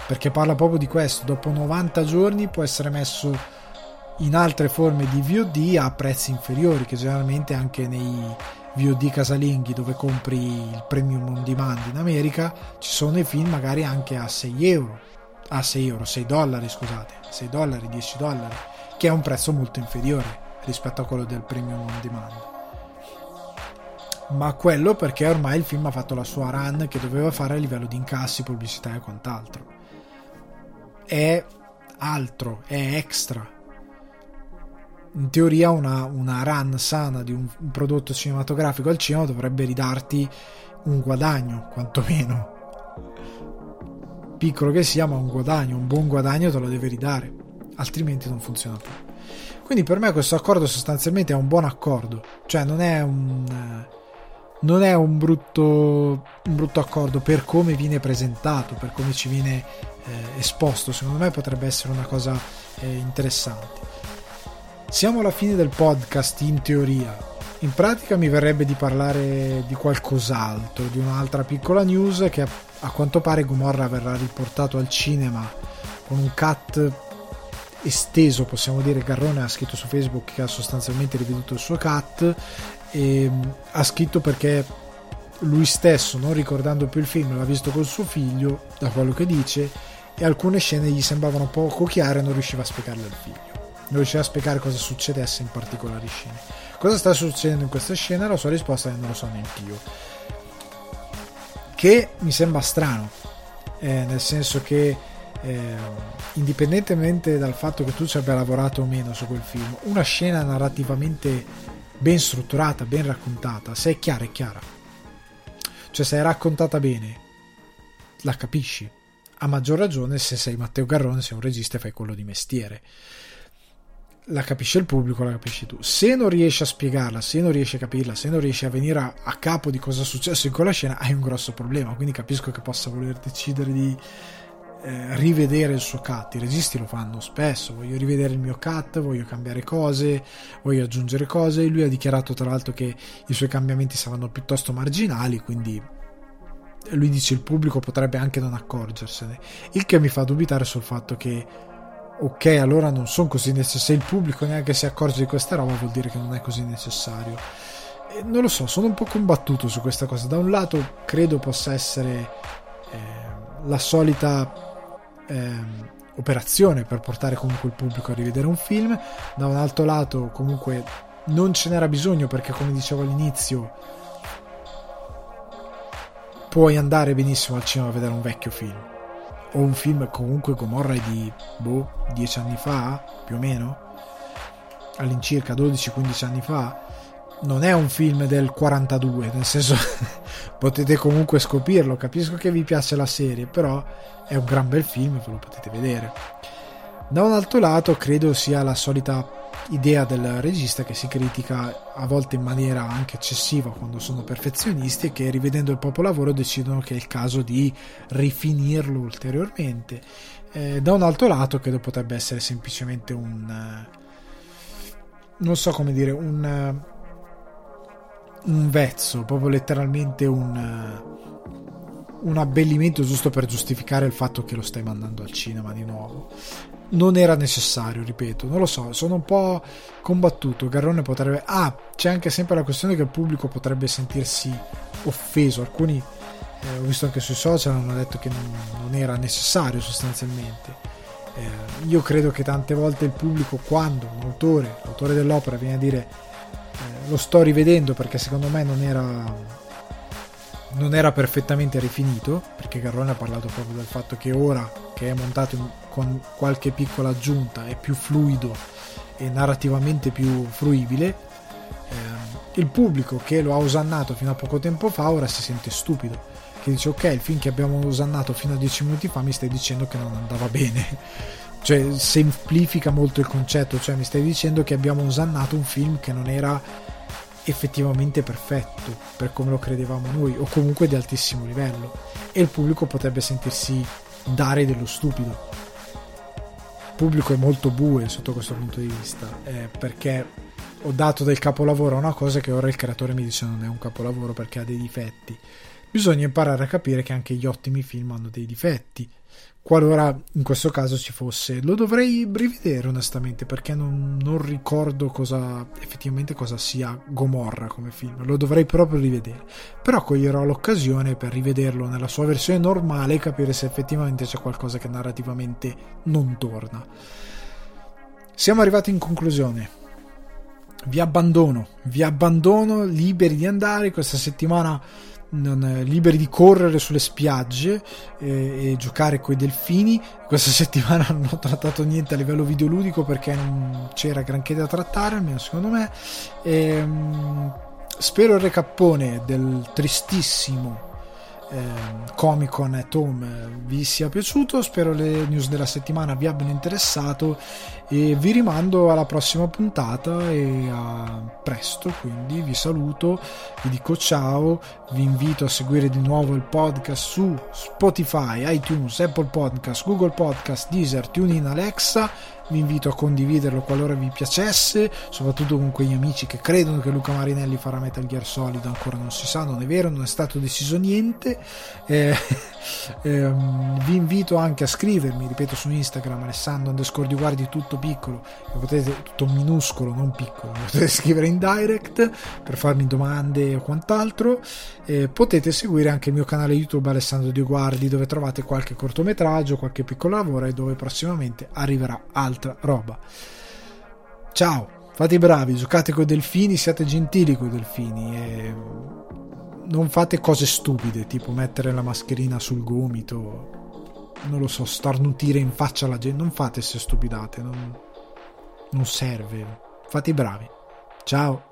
Perché parla proprio di questo, dopo 90 giorni può essere messo in altre forme di VOD a prezzi inferiori che generalmente anche nei, VOD casalinghi dove compri il premium on demand in America, ci sono i film magari anche a 6 euro, a 6 euro, 6 dollari scusate, 6 dollari, 10 dollari, che è un prezzo molto inferiore rispetto a quello del premium on demand. Ma quello perché ormai il film ha fatto la sua run che doveva fare a livello di incassi, pubblicità e quant'altro. È altro, è extra. In teoria una, una run sana di un, un prodotto cinematografico al cinema dovrebbe ridarti un guadagno, quantomeno. Piccolo che sia, ma un guadagno, un buon guadagno te lo deve ridare, altrimenti non funziona più. Quindi per me questo accordo sostanzialmente è un buon accordo, cioè non è un, non è un, brutto, un brutto accordo per come viene presentato, per come ci viene eh, esposto, secondo me potrebbe essere una cosa eh, interessante. Siamo alla fine del podcast in teoria, in pratica mi verrebbe di parlare di qualcos'altro, di un'altra piccola news che a, quanto pare Gomorra verrà riportato al cinema con un cut esteso, possiamo dire, Garrone ha scritto su Facebook che ha sostanzialmente riveduto il suo cut e mm, ha scritto perché lui stesso, non ricordando più il film, l'ha visto col suo figlio, da quello che dice, e alcune scene gli sembravano poco chiare e non riusciva a spiegarle al figlio. Non riusciva a spiegare cosa succedesse in particolari scene. Cosa sta succedendo in questa scena? La sua risposta è non lo so neanche io. Che mi sembra strano, eh, nel senso che eh, indipendentemente dal fatto che tu ci abbia lavorato o meno su quel film, una scena narrativamente ben strutturata, ben raccontata, se è chiara è chiara. Cioè se è raccontata bene, la capisci. A maggior ragione se sei Matteo Garrone, sei un regista e fai quello di mestiere. La capisce il pubblico, la capisci tu. Se non riesci a spiegarla, se non riesci a capirla, se non riesci a venire a, a capo di cosa è successo in quella scena, hai un grosso problema. Quindi capisco che possa voler decidere di, eh, rivedere il suo cut. I registi lo fanno spesso. Voglio rivedere il mio cut, voglio cambiare cose, voglio aggiungere cose. Lui ha dichiarato tra l'altro che i suoi cambiamenti saranno piuttosto marginali, quindi lui dice il pubblico potrebbe anche non accorgersene. Il che mi fa dubitare sul fatto che ok, allora non sono così necessari. Se il pubblico neanche si accorge di questa roba, vuol dire che non è così necessario. E non lo so, sono un po' combattuto su questa cosa. Da un lato, credo possa essere eh, la solita ehm, operazione per portare comunque il pubblico a rivedere un film, da un altro lato comunque non ce n'era bisogno perché come dicevo all'inizio puoi andare benissimo al cinema a vedere un vecchio film o un film comunque Gomorra è di boh, 10 anni fa più o meno all'incirca 12-15 anni fa non è un film del 42, nel senso potete comunque scoprirlo, capisco che vi piace la serie, però è un gran bel film ve lo potete vedere. Da un altro lato credo sia la solita idea del regista che si critica a volte in maniera anche eccessiva quando sono perfezionisti e che rivedendo il popolavoro decidono che è il caso di rifinirlo ulteriormente. Eh, da un altro lato credo potrebbe essere semplicemente un... non so come dire, un un vezzo, proprio letteralmente un, un abbellimento giusto per giustificare il fatto che lo stai mandando al cinema di nuovo. Non era necessario, ripeto, non lo so, sono un po' combattuto. Garrone potrebbe. Ah, c'è anche sempre la questione che il pubblico potrebbe sentirsi offeso. Alcuni, eh, ho visto anche sui social, hanno detto che non, non era necessario sostanzialmente. Eh, io credo che tante volte il pubblico, quando un autore, l'autore dell'opera, viene a dire lo sto rivedendo perché secondo me non era non era perfettamente rifinito perché Garrone ha parlato proprio del fatto che ora che è montato in, con qualche piccola aggiunta è più fluido e narrativamente più fruibile eh, il pubblico che lo ha osannato fino a poco tempo fa ora si sente stupido che dice ok il film che abbiamo osannato fino a 10 minuti fa mi stai dicendo che non andava bene. Cioè semplifica molto il concetto cioè mi stai dicendo che abbiamo osannato un film che non era effettivamente perfetto per come lo credevamo noi o comunque di altissimo livello. E il pubblico potrebbe sentirsi dare dello stupido. Il pubblico è molto bue sotto questo punto di vista eh, perché ho dato del capolavoro a una cosa che ora il creatore mi dice non è un capolavoro perché ha dei difetti. Bisogna imparare a capire che anche gli ottimi film hanno dei difetti qualora in questo caso ci fosse. Lo dovrei rivedere onestamente perché non, non, ricordo cosa effettivamente cosa sia Gomorra come film. Lo dovrei proprio rivedere. Però coglierò l'occasione per rivederlo nella sua versione normale e capire se effettivamente c'è qualcosa che narrativamente non torna. Siamo arrivati in conclusione. Vi abbandono, vi abbandono liberi di andare questa settimana non, liberi di correre sulle spiagge e, e giocare con i delfini. Questa settimana non ho trattato niente a livello videoludico perché non c'era granché da trattare, almeno secondo me. E, um, spero il recappone del tristissimo eh, Comic Con at Home vi sia piaciuto, spero le news della settimana vi abbiano interessato e vi rimando alla prossima puntata e a presto, quindi vi saluto, vi dico ciao, vi invito a seguire di nuovo il podcast su Spotify, iTunes, Apple Podcast, Google Podcast, Deezer, TuneIn, Alexa vi invito a condividerlo qualora vi piacesse, soprattutto con quegli amici che credono che Luca Marinelli farà Metal Gear Solid, ancora non si sa, non è vero, non è stato deciso niente. Eh, ehm, vi invito anche a scrivermi, ripeto, su Instagram, Alessandro underscore di guardi tutto piccolo, potete, tutto minuscolo, non piccolo, potete scrivere in direct per farmi domande o quant'altro. Eh, potete seguire anche il mio canale YouTube Alessandro Di Guardi, dove trovate qualche cortometraggio, qualche piccolo lavoro e dove prossimamente arriverà altro altra roba. Ciao, fate i bravi, giocate con i delfini, siate gentili con i delfini e non fate cose stupide, tipo mettere la mascherina sul gomito, non lo so, starnutire in faccia alla gente, non fate queste stupidate, non, non serve, fate i bravi. Ciao.